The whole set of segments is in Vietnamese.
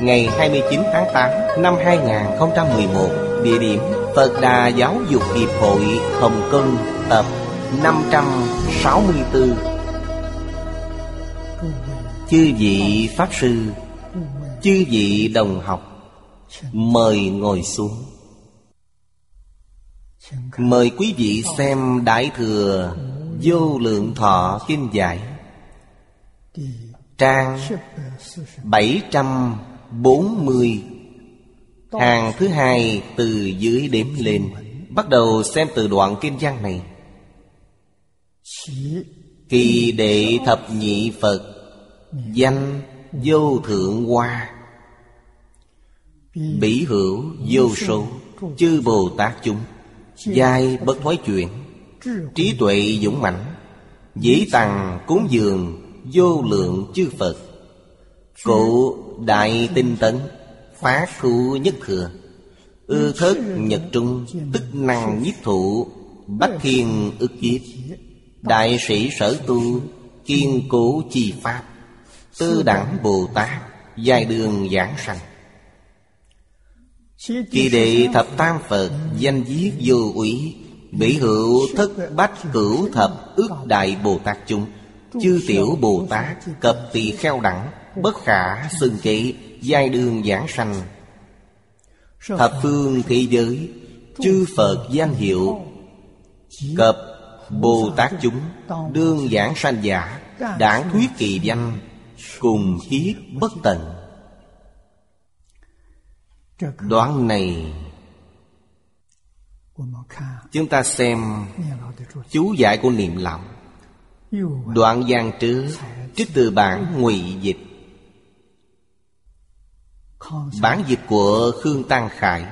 ngày 29 tháng 8 năm 2011 Địa điểm Phật Đà Giáo dục Hiệp hội Hồng Kông, Tập 564 Chư vị Pháp Sư, Chư vị đồng học, Mời ngồi xuống. Mời quý vị xem Đại Thừa Vô Lượng Thọ Kinh Giải, Trang 740 Hàng thứ hai từ dưới đếm lên. Bắt đầu xem từ đoạn kinh văn này. Kỳ đệ thập nhị Phật, Danh vô thượng hoa. Bỉ hữu vô số, Chư Bồ Tát chúng, Giai bất thoái chuyện Trí tuệ dũng mãnh, Dĩ tằng cúng dường Vô lượng chư Phật. Cụ đại tinh tấn, Phá khu nhất thừa. Ư thất nhật trung, Tức năng nhiếp thụ, Bách thiên ức kiếp. Đại sĩ sở tu, Kiên cố chi pháp. Tư đẳng Bồ Tát, Giai đường giảng sanh. Kỳ đệ thập tam Phật, Danh viết vô ủy Bỉ hữu thất bách cửu thập ước đại Bồ Tát chúng. Chư tiểu Bồ Tát, Cập tỳ kheo đẳng Bất khả xưng kỵ Giai đường giảng sanh. Thập phương thế giới, Chư Phật danh hiệu, Cập Bồ Tát chúng, Đương giảng sanh giả, Đảng thuyết kỳ danh, Cùng kiết bất tận. Đoạn này, Chúng ta xem Chú giải của niệm lão Đoạn gian trứ, Trích từ bản ngụy dịch. Bản dịch của Khương Tăng Khải.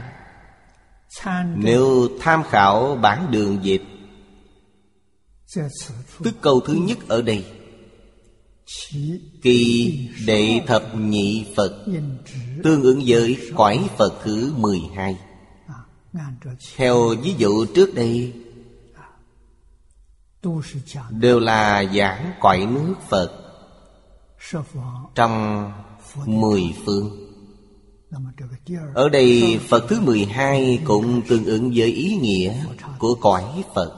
Nếu tham khảo bản đường dịch Tức câu thứ nhất ở đây. Kỳ đệ thập nhị Phật Tương ứng với cõi Phật thứ 12 Theo ví dụ trước đây Đều là giảng cõi nước Phật Trong mười phương ở đây Phật thứ 12 cũng tương ứng với ý nghĩa của cõi Phật.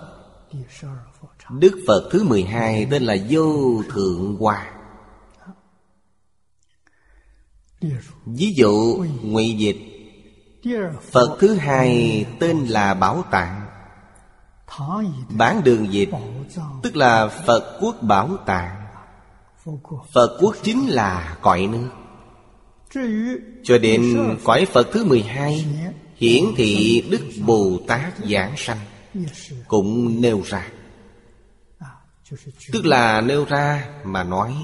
Đức Phật thứ 12 tên là Vô Thượng Hoa. Ví dụ, ngụy dịch. Phật thứ hai tên là Bảo Tạng. Bán đường dịch, Tức là Phật quốc Bảo Tạng. Phật quốc chính là cõi nước. Cho đến cõi Phật thứ 12 Hiển thị Đức Bồ Tát giảng sanh Cũng nêu ra. Tức là nêu ra mà nói,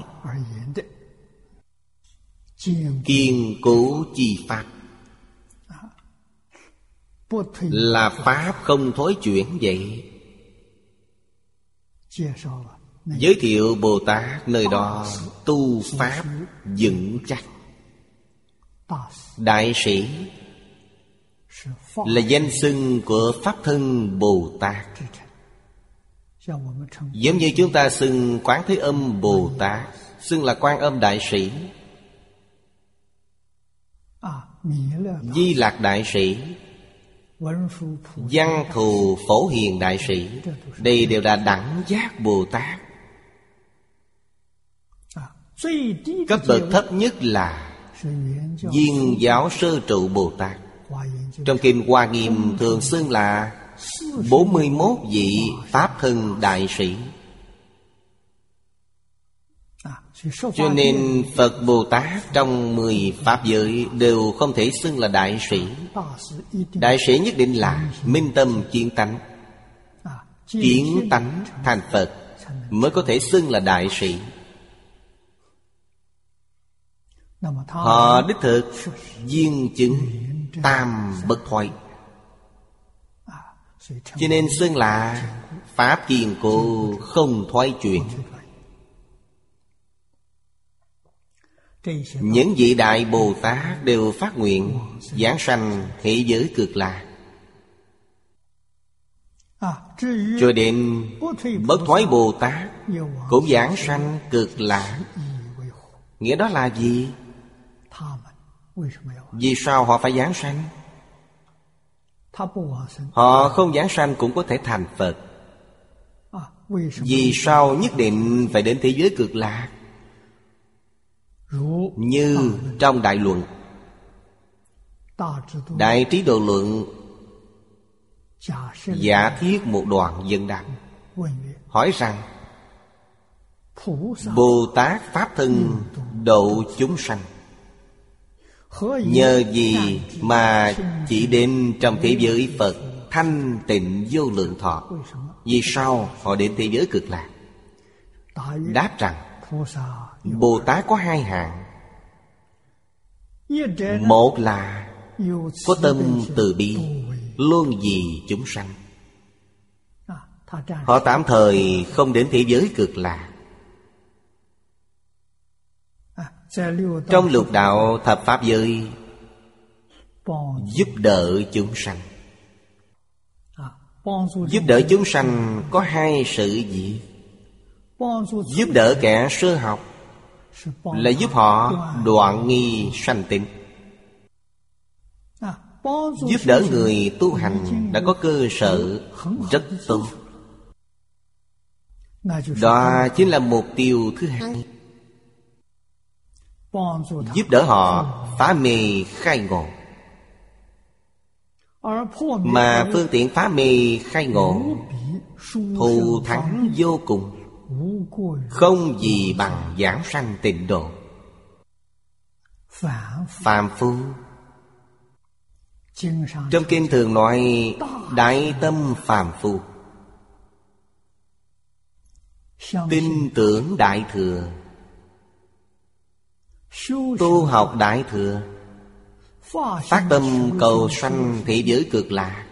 Kiên cố chi pháp. Là pháp không thối chuyển vậy. Giới thiệu Bồ Tát nơi đó tu pháp vững chắc. Đại sĩ Là danh xưng của Pháp thân Bồ Tát. Giống như chúng ta xưng Quán Thế Âm Bồ Tát, Xưng là Quan Âm Đại Sĩ. Di Lạc Đại Sĩ, Văn Thù Phổ Hiền Đại Sĩ, Đây đều là đẳng giác Bồ Tát. Cấp bậc thấp nhất là Viên giáo sơ trụ Bồ Tát. Trong Kinh Hoa Nghiêm thường xưng là 41 vị Pháp thân đại sĩ. Cho nên Phật Bồ Tát trong mười Pháp giới Đều không thể xưng là đại sĩ. Đại sĩ nhất định là Minh tâm kiến tánh. Kiến tánh thành Phật Mới có thể xưng là đại sĩ. Họ đích thực Duyên chứng Tam bất thoại Cho nên xưng là Pháp kiên cố không thoái chuyển Những vị đại Bồ Tát đều phát nguyện Giảng sanh hệ giới cực lạc Cho đến bất thoái Bồ Tát Cũng giảng sanh cực lạc Nghĩa đó là gì? Vì sao họ phải giảng sanh? Họ không giảng sanh cũng có thể thành Phật. Vì sao nhất định phải đến thế giới cực lạc? Như trong Đại Luận. Đại Trí Độ Luận Giả thiết một đoạn dân đáp Hỏi rằng Bồ Tát Pháp Thân độ chúng sanh Nhờ gì mà chỉ đến trong thế giới Phật Thanh tịnh vô lượng thọ? Vì sao họ đến thế giới cực lạc? Đáp rằng, Bồ Tát có hai hạng. Một là Có tâm từ bi Luôn vì chúng sanh. Họ tạm thời không đến thế giới cực lạc. Trong lục đạo thập pháp giới, Giúp đỡ chúng sanh. Giúp đỡ chúng sanh có hai sự gì? Giúp đỡ kẻ sơ học Là giúp họ đoạn nghi sanh tịnh. Giúp đỡ người tu hành đã có cơ sở rất tốt. Đó chính là mục tiêu thứ hai. Giúp đỡ họ, phá mê khai ngộ. Mà phương tiện phá mê khai ngộ, Thù thắng vô cùng, Không gì bằng giảng sanh tịnh độ. Phạm phu. Trong kinh thường nói, Đại tâm phàm phu. Tin tưởng đại thừa Tu học Đại Thừa. Phát tâm cầu sanh thế giới cực lạc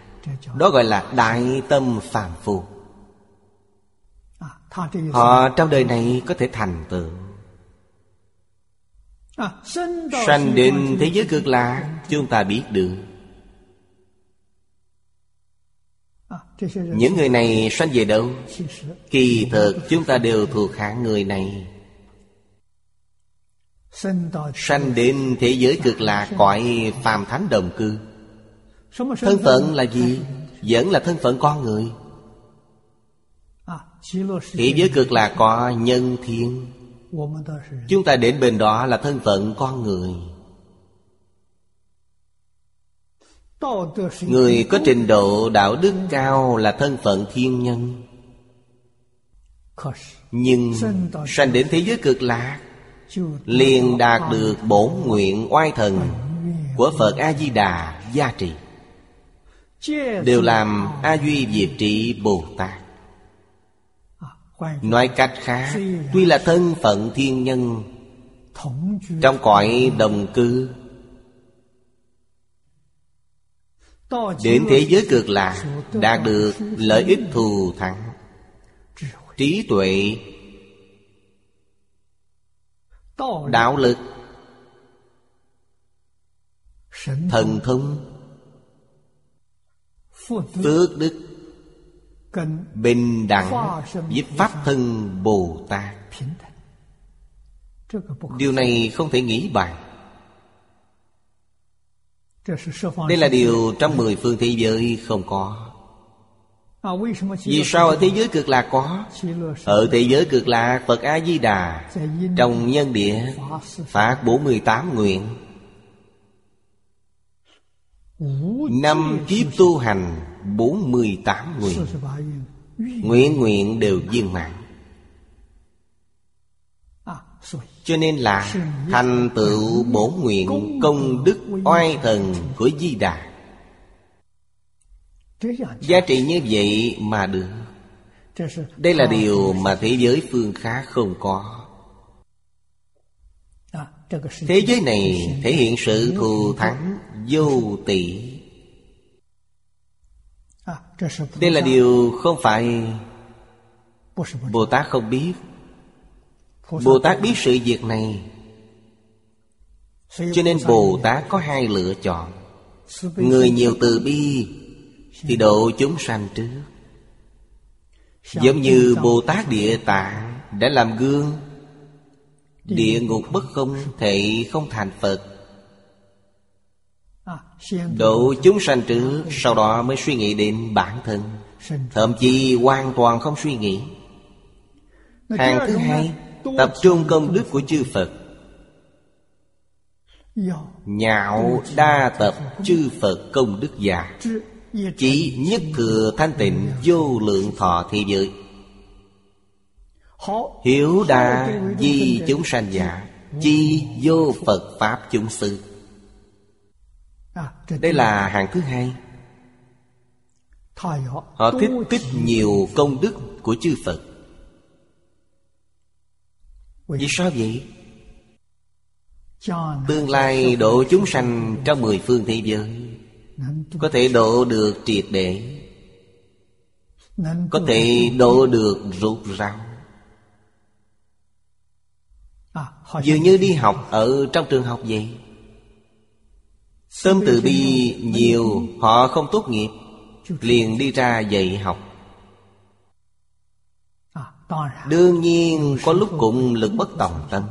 Đó gọi là Đại Tâm Phàm Phu. Họ trong đời này có thể thành tựu. Sanh đến thế giới cực lạc Chúng ta biết được. Những người này sanh về đâu? Kỳ thực chúng ta đều thuộc hạng người này Sanh đến thế giới cực lạc cõi phàm thánh đồng cư. Thân phận là gì? Vẫn là thân phận con người. Thế giới cực lạc có nhân thiên. Chúng ta đến bên đó là thân phận con người. Người có trình độ đạo đức cao là thân phận thiên nhân. Nhưng sanh đến thế giới cực lạc liền đạt được bổn nguyện oai thần của phật a di đà gia trì. Đều làm a duy diệt trị bồ tát nói cách khác, tuy là thân phận thiên nhân, trong cõi đồng cư, đến thế giới cực lạc, đạt được lợi ích thù thắng, trí tuệ đạo lực. Thần thông. Phước đức. Bình đẳng. Với pháp thân bồ tát. Điều này không thể nghĩ bàn đây là điều trong mười phương thế giới không có. Vì sao ở thế giới cực lạc có? Ở thế giới cực lạc Phật A-di-đà Trong nhân địa Phát 48 nguyện. Năm kiếp tu hành 48 nguyện. Nguyện nguyện đều viên mãn. À, Cho nên là Thành tựu bổ nguyện công đức oai thần của Di Đà Giá trị như vậy mà được. Đây là điều mà thế giới phương khá không có. Thế giới này thể hiện sự thù thắng, vô tỷ Đây là điều không phải Bồ Tát không biết. Bồ Tát biết sự việc này. Cho nên Bồ Tát có hai lựa chọn. Người nhiều từ bi thì độ chúng sanh trước. Giống như bồ tát địa tạng đã làm gương, địa ngục bất không thể không thành phật. Độ chúng sanh trước, sau đó mới suy nghĩ đến bản thân, thậm chí hoàn toàn không suy nghĩ. Hàng thứ hai, tập trung công đức của chư phật. Nhạo đa tập chư Phật công đức giả chỉ nhất thừa thanh tịnh vô lượng thọ thị giới. Hiểu đa di chúng sanh giả, Chi vô Phật Pháp chúng sư. Đây là hàng thứ hai. Họ thích tích nhiều công đức của chư Phật. Vì sao vậy? Tương lai độ chúng sanh trong mười phương thế giới có thể độ được triệt để. Có thể độ được rụt rau. Dường như đi học ở trong trường học vậy. Tâm từ bi nhiều họ không tốt nghiệp liền đi ra dạy học. Đương nhiên có lúc cũng lực bất tòng tâm.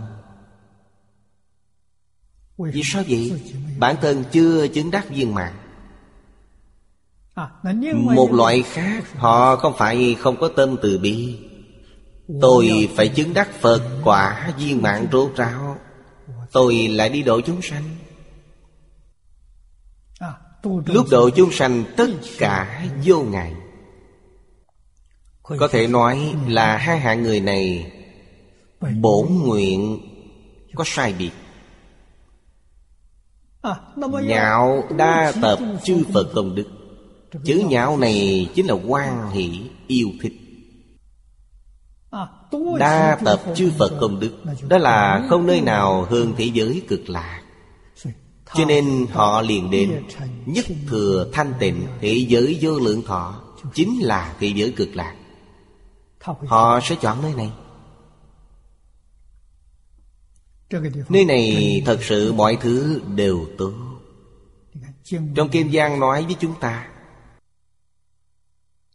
Vì sao vậy? Bản thân chưa chứng đắc viên mạng một loại khác họ không phải không có tâm từ bi. Tôi phải chứng đắc phật quả viên mạng rốt ráo. Tôi lại đi độ chúng sanh. Lúc độ chúng sanh tất cả vô ngại. Có thể nói là hai hạng người này bổn nguyện có sai biệt. Nhạo đa tập chư phật công đức. Chữ nhạo này chính là quan hỷ yêu thích. Đa tập chư Phật công đức, Đó là không nơi nào hơn thế giới cực lạc Cho nên họ liền đến, Nhất thừa thanh tịnh Thế giới vô lượng thọ, Chính là thế giới cực lạc Họ sẽ chọn nơi này. Nơi này thật sự mọi thứ đều tốt. Trong Kim Giang nói với chúng ta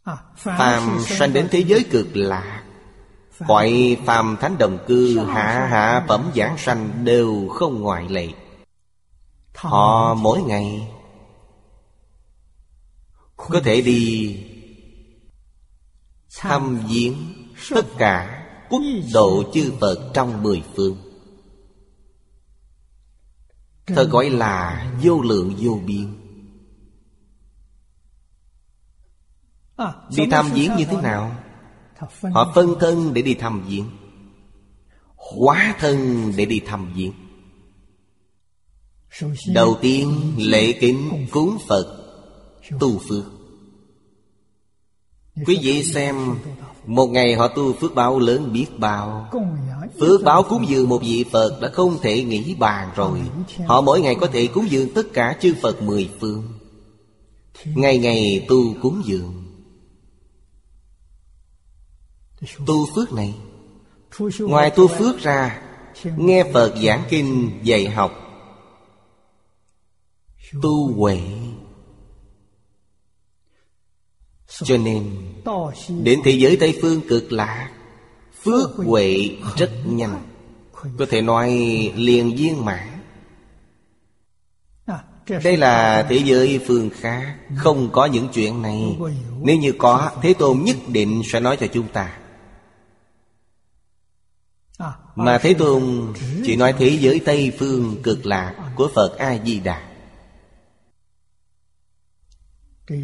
Phàm 是 sanh đến thế giới cực lạc Cõi phàm thánh đồng cư hạ hạ phẩm giảng sanh đều không ngoại lệ. Họ mỗi ngày có thể đi thăm viếng tất cả quốc độ chư Phật trong mười phương. Thật gọi là vô lượng vô biên Đi thăm viếng như thế nào? Họ phân thân để đi thăm viếng. Hóa thân để đi thăm viếng. Đầu tiên lễ kính cúng Phật Tu phước. Quý vị xem Một ngày họ tu phước báo lớn biết bao. Phước báo cúng dường một vị Phật đã không thể nghĩ bàn rồi. Họ mỗi ngày có thể cúng dường tất cả chư Phật mười phương. Ngày ngày tu cúng dường tu phước này. Ngoài tu phước ra nghe phật giảng kinh dạy học tu huệ. Cho nên đến thế giới tây phương cực lạc, phước huệ rất nhanh. Có thể nói liền viên mãn. Đây là thế giới phương khác Không có những chuyện này. Nếu như có Thế Tôn nhất định sẽ nói cho chúng ta. Mà Thế Tôn chỉ nói thế giới Tây Phương cực lạc của Phật A-di-đà.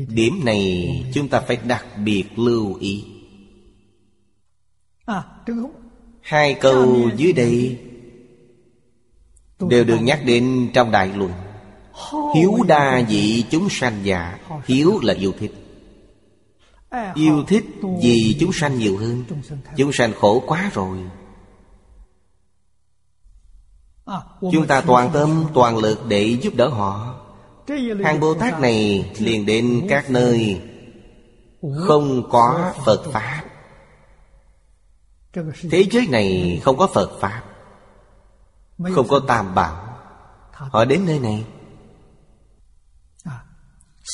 Điểm này chúng ta phải đặc biệt lưu ý. Hai câu dưới đây Đều được nhắc đến trong Đại Luận. Hiếu đa dị chúng sanh giả, Hiếu là yêu thích. Yêu thích vì chúng sanh nhiều hơn? Chúng sanh khổ quá rồi Chúng ta toàn tâm toàn lực để giúp đỡ họ. Hàng Bồ Tát này liền đến các nơi Không có Phật Pháp. Thế giới này không có Phật Pháp Không có Tam Bảo. Họ đến nơi này.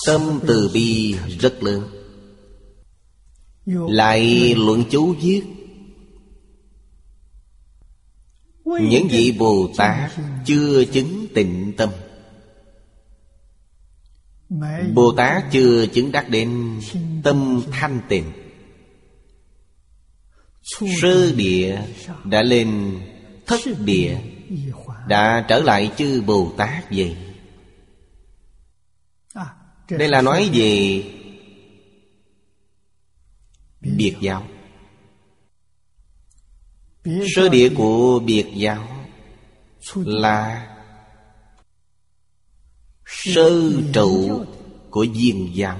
Tâm từ bi rất lớn. Lại luận chú viết những vị bồ tát chưa chứng tịnh tâm. Bồ tát chưa chứng đắc đến tâm thanh tịnh. Sơ địa đã lên, thất địa đã trở lại chư bồ tát vậy. Đây là nói về biệt giáo. Sơ địa của biệt giáo Là Sơ trụ của viên giáo.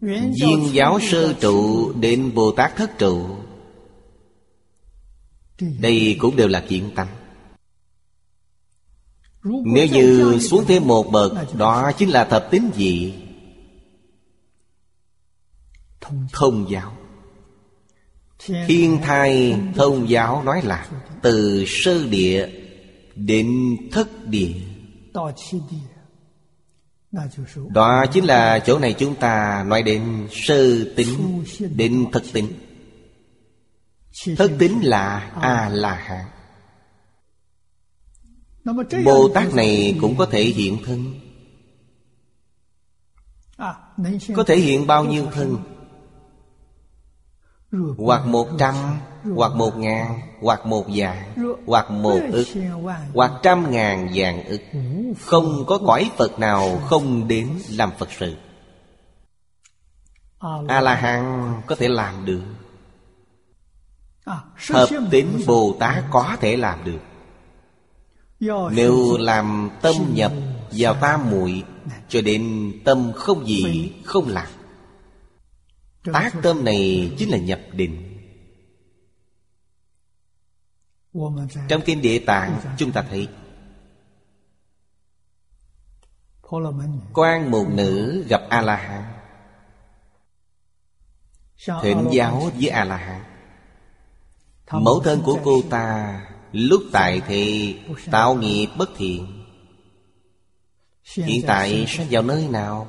Viên giáo sơ trụ đến Bồ Tát thất trụ Đây cũng đều là kiện tánh. Nếu như xuống thêm một bậc, Đó chính là thập tính dị Thông giáo. Thiên thai thông giáo nói là Từ sơ địa đến thất địa. Đó chính là chỗ này chúng ta nói đến sơ tính Đến thất tính Thất tính là A-la-hán Bồ Tát này cũng có thể hiện thân. Có thể hiện bao nhiêu thân? Hoặc một trăm, Hoặc một ngàn, Hoặc một vạn, Hoặc một ức, Hoặc trăm ngàn vạn ức. Không có cõi Phật nào không đến làm Phật sự. A-la-hán có thể làm được. Hợp tín Bồ Tát có thể làm được. Nếu làm tâm nhập vào tam muội, Cho đến tâm không gì không làm. Tác tâm này chính là nhập định. Trong kinh địa tạng chúng ta thấy quan một nữ gặp a la hán thỉnh giáo với a la hán mẫu thân của cô ta lúc tại thì tạo nghiệp bất thiện. Hiện tại sẽ vào nơi nào?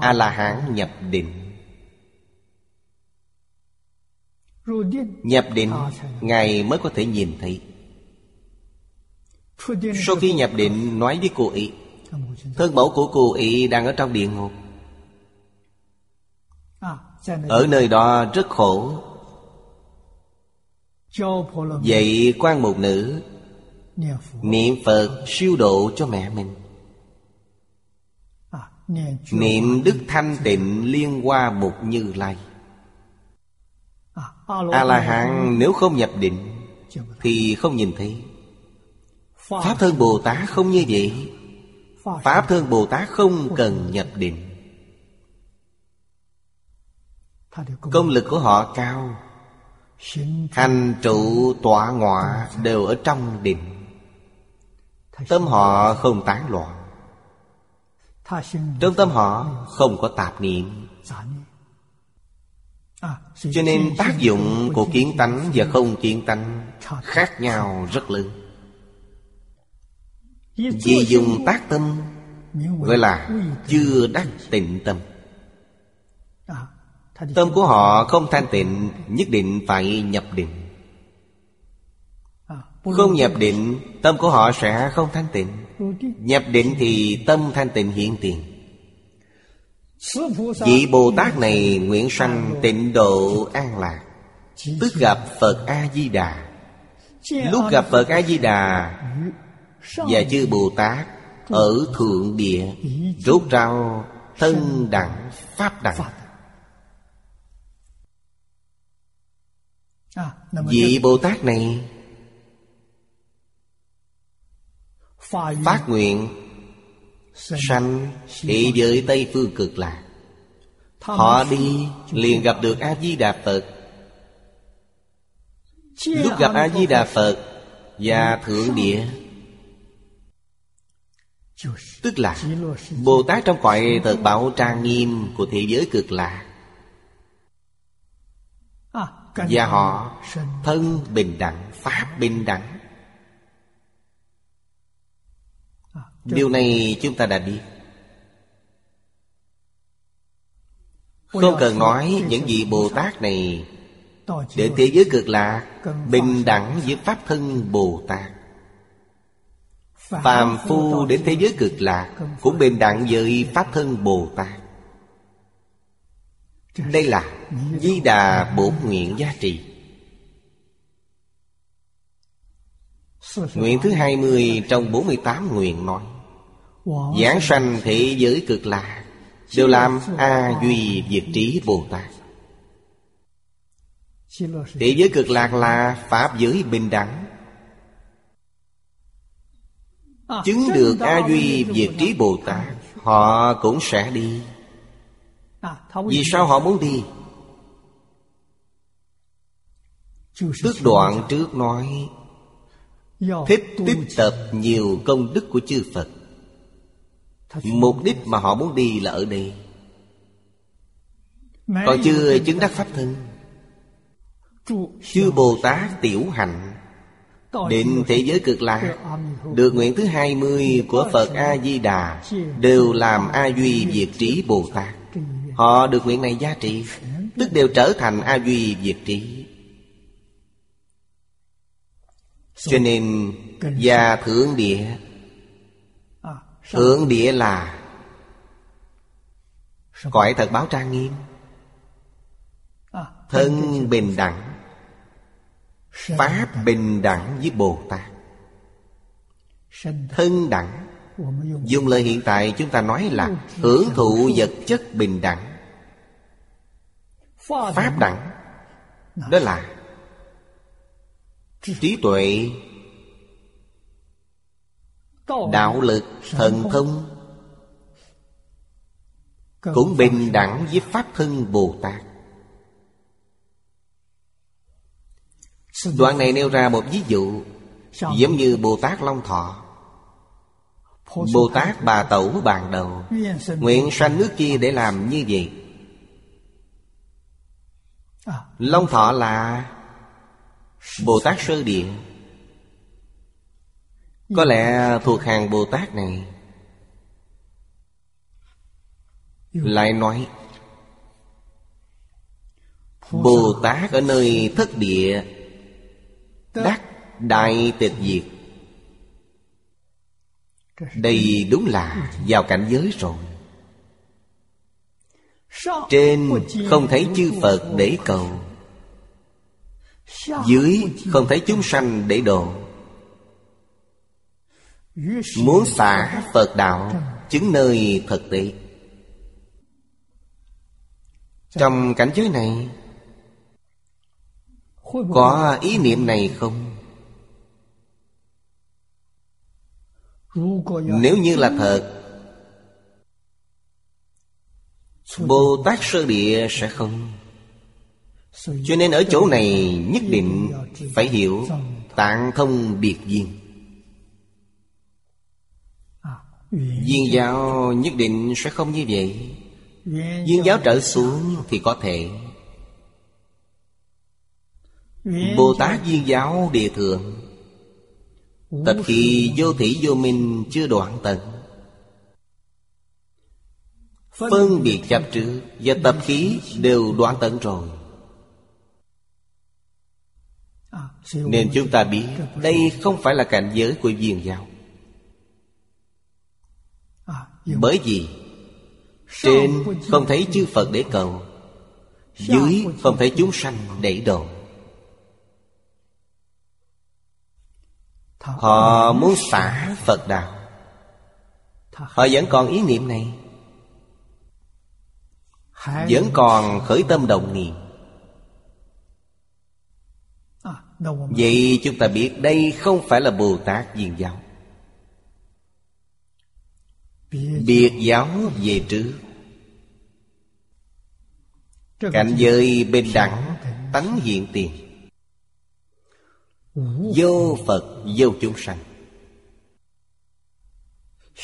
A la hán nhập định. Nhập định Ngài mới có thể nhìn thấy. Sau khi nhập định nói với cô ấy Thân mẫu của cô ấy đang ở trong địa ngục. Ở nơi đó rất khổ. Vậy quan một nữ Niệm Phật siêu độ cho mẹ mình. Niệm Đức Thanh Tịnh Liên Hoa Mục Như Lai a la hán nếu không nhập định thì không nhìn thấy. Pháp thân bồ tát không như vậy. Pháp thân bồ tát không cần nhập định. Công lực của họ cao. Hành trụ tọa ngọa đều ở trong định. Tâm họ không tán loạn. Trong tâm họ không có tạp niệm. Cho nên tác dụng của kiến tánh và không kiến tánh Khác nhau rất lớn. Vì dùng tác tâm, Gọi là chưa đắc tịnh tâm. Tâm của họ không thanh tịnh, Nhất định phải nhập định. Không nhập định, Tâm của họ sẽ không thanh tịnh. Nhập định thì tâm thanh tịnh hiện tiền. Vị Bồ Tát này nguyện sanh tịnh độ an lạc Tức gặp Phật A-di-đà. Lúc gặp Phật A-di-đà Và chư Bồ Tát Ở Thượng Địa Rốt rau thân đẳng Pháp đẳng. Vị Bồ Tát này Phát nguyện sanh thị giới tây phương cực lạc. Họ đi liền gặp được a di đà phật lúc gặp a di đà phật và thượng địa. Tức là bồ tát trong cõi tật bảo trang nghiêm của thế giới cực lạc. Và họ thân bình đẳng pháp bình đẳng. điều này chúng ta đã biết không cần nói những vị bồ tát này để thế giới cực lạc bình đẳng với pháp thân bồ tát. Phàm phu đến thế giới cực lạc cũng bình đẳng với pháp thân bồ tát. Đây là di đà bổ nguyện giá trị. Nguyện thứ 20 trong 48 nguyện nói. Giảng sanh thị giới cực lạc, Đều làm A Duy Diệt Trí Bồ Tát. Thị giới cực lạc là Pháp giới bình đẳng. Chứng được A Duy Diệt Trí Bồ Tát, Họ cũng sẽ đi. Vì sao họ muốn đi? Tức đoạn trước nói Thích tích tập nhiều công đức của chư Phật. Mục đích mà họ muốn đi là ở đây. Còn chưa chứng đắc Pháp thân. Chư Bồ Tát tiểu hạnh. Định thế giới cực lạc. Được nguyện thứ hai mươi của Phật A-di-đà Đều làm A-duy diệt trí Bồ Tát. Họ được nguyện này giá trị Tức đều trở thành A-duy diệt trí. Cho nên Và Thượng Địa hướng địa là Cõi thật báo trang nghiêm Thân bình đẳng Pháp bình đẳng với Bồ Tát. Thân đẳng Dùng lời hiện tại chúng ta nói là Hưởng thụ vật chất bình đẳng. Pháp đẳng. Đó là Trí tuệ Đạo lực Thần thông. Cũng bình đẳng với Pháp thân Bồ Tát. Đoạn này nêu ra một ví dụ Giống như Bồ Tát Long Thọ. Bồ Tát Bà Tẩu bàn đầu. Nguyện sanh nước kia để làm như vậy. À, Long Thọ là Bồ Tát Sơ Địa có lẽ thuộc hàng Bồ Tát này Lại nói Bồ Tát ở nơi thất địa, Đắc đại tịch diệt. Đây đúng là vào cảnh giới rồi. Trên không thấy chư Phật để cầu, Dưới không thấy chúng sanh để độ. Muốn xả Phật đạo, Chứng nơi thực tế. Trong cảnh giới này, Có ý niệm này không? Nếu như là thật Bồ Tát Sơ Địa sẽ không? Cho nên ở chỗ này nhất định phải hiểu Tạng thông biệt duyên. Duyên giáo nhất định sẽ không như vậy. Duyên giáo trở xuống thì có thể. Bồ Tát duyên giáo địa thượng Tập khi vô thủy vô minh chưa đoạn tận. Phân biệt chấp trước Và tập khí đều đoạn tận rồi. Nên chúng ta biết Đây không phải là cảnh giới của viên giáo. Bởi vì Trên không thấy chư Phật để cầu Dưới không thấy chúng sanh để độ Họ muốn xả Phật Đạo. Họ vẫn còn ý niệm này. Vẫn còn khởi tâm đồng niệm. Vậy chúng ta biết đây không phải là Bồ Tát viên giáo Biệt giáo về trước. Cảnh giới bên đẳng Tánh hiện tiền. Vô Phật, vô chúng sanh.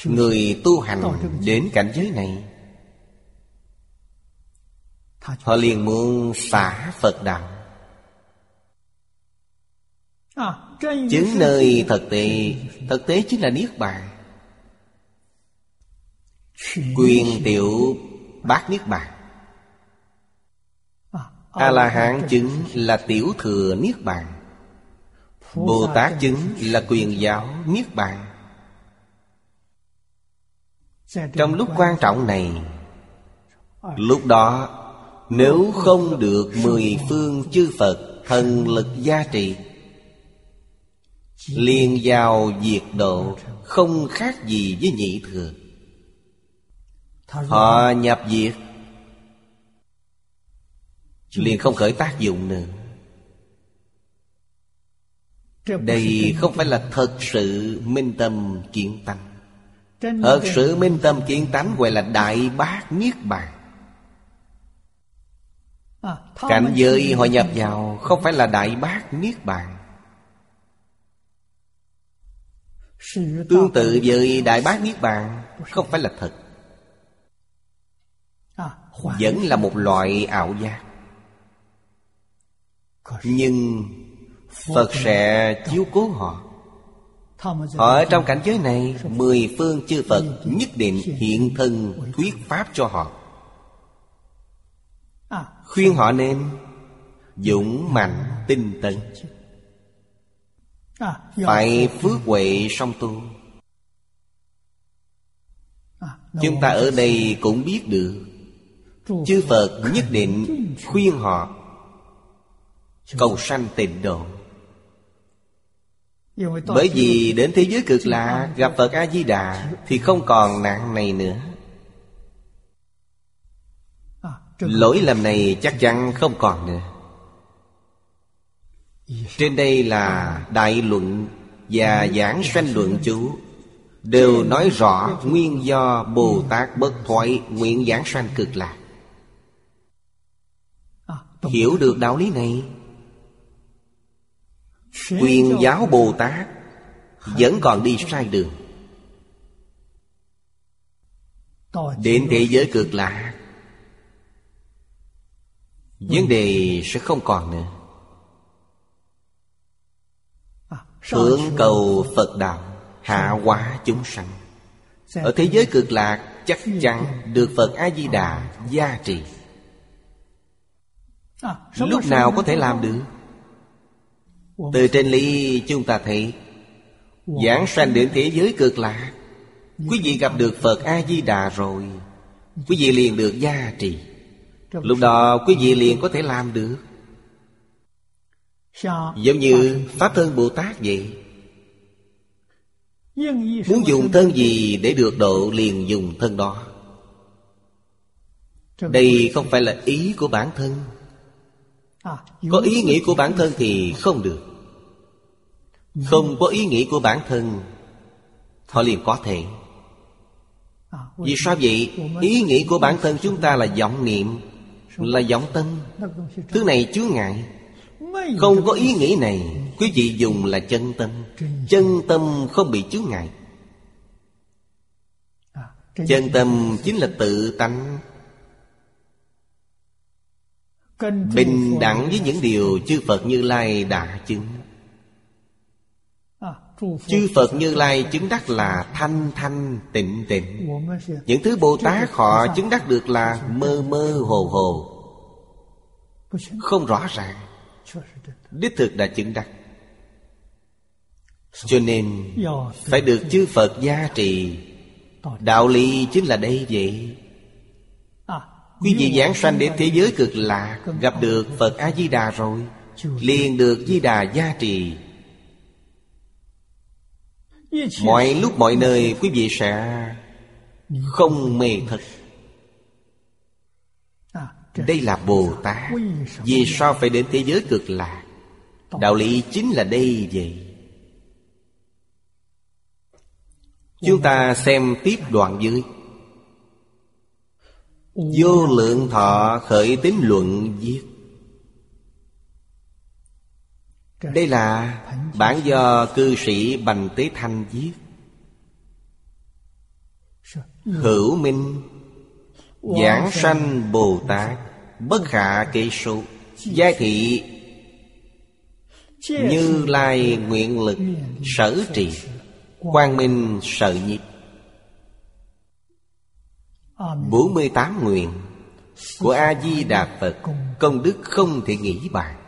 Người tu hành đến cảnh giới này, Họ liền muốn xả Phật đạo. Chứng nơi thực tế Thực tế chính là Niết Bàn. Quyền tiểu bát Niết Bàn. A-la-hán chứng là tiểu thừa Niết Bàn. Bồ Tát chứng là quyền giáo Niết Bàn. Trong lúc quan trọng này, Lúc đó, Nếu không được mười phương chư Phật Thần lực gia trì, liền vào diệt độ không khác gì với nhị thừa họ nhập diệt. Liền không khởi tác dụng nữa. Đây không phải là thật sự minh tâm kiến tánh. Thật sự minh tâm kiến tánh gọi là đại bác niết bàn. Cảnh giới họ nhập vào không phải là đại bác niết bàn. Tương tự với Đại Bác Niết Bàn Không phải là thật Vẫn là một loại ảo giác. Nhưng Phật sẽ chiếu cố họ. Họ ở trong cảnh giới này Mười phương chư Phật nhất định hiện thân thuyết pháp cho họ. Khuyên họ nên Dũng mạnh tinh tấn. Phải phước huệ song tu. Chúng ta ở đây cũng biết được Chư Phật nhất định khuyên họ Cầu sanh tịnh độ. Bởi vì đến thế giới cực lạ, Gặp Phật A-di-đà Thì không còn nạn này nữa. Lỗi lầm này chắc chắn không còn nữa. Trên đây là đại luận và giảng sanh luận chú Đều nói rõ nguyên do Bồ Tát bất thoại nguyện giảng sanh cực lạc. Hiểu được đạo lý này. Quyền giáo Bồ Tát Vẫn còn đi sai đường. Đến thế giới cực lạc Vấn đề sẽ không còn nữa. Thượng cầu Phật Đạo Hạ hóa chúng sanh. Ở thế giới cực lạc Chắc chắn được Phật A-di-đà gia trì Lúc nào có thể làm được? Từ trên lý chúng ta thấy Giảng sanh đến thế giới cực lạc Quý vị gặp được Phật A-di-đà rồi Quý vị liền được gia trì. Lúc đó quý vị liền có thể làm được. Giống như Pháp thân Bồ Tát vậy. Muốn dùng thân gì để được độ liền dùng thân đó? Đây không phải là ý của bản thân có ý nghĩ của bản thân thì không được. Không có ý nghĩ của bản thân Họ liền có thể. Vì sao vậy? Ý nghĩ của bản thân chúng ta là vọng niệm, Là vọng tâm. Thứ này chứa ngại. Không có ý nghĩ này, Quý vị dùng là chân tâm. Chân tâm không bị chướng ngại. Chân tâm chính là tự tánh. Bình đẳng với những điều chư Phật Như Lai đã chứng. Chư Phật Như Lai chứng đắc là thanh thanh tịnh tịnh. Những thứ Bồ Tát họ chứng đắc được là mơ mơ hồ hồ. Không rõ ràng. Đích thực đã chứng đắc. Cho nên Phải được chư Phật gia trì. Đạo lý chính là đây vậy Quý vị giảng sanh đến thế giới cực lạc Gặp được Phật A-di-đà rồi, Liền được Di Đà gia trì. Mọi lúc mọi nơi quý vị sẽ Không mê thật Đây là Bồ Tát. Vì sao phải đến thế giới cực lạc Đạo lý chính là đây vậy. Chúng ta xem tiếp đoạn dưới. Vô lượng thọ khởi tính luận viết. Đây là bản do cư sĩ Bành Tế Thanh viết. Hữu minh Giảng sanh Bồ Tát Bất khả kể số Giai thị Như lai nguyện lực Sở trì. Quang minh sợ nhiếp 48 nguyện Của A-di-đà Phật Công đức không thể nghĩ bàn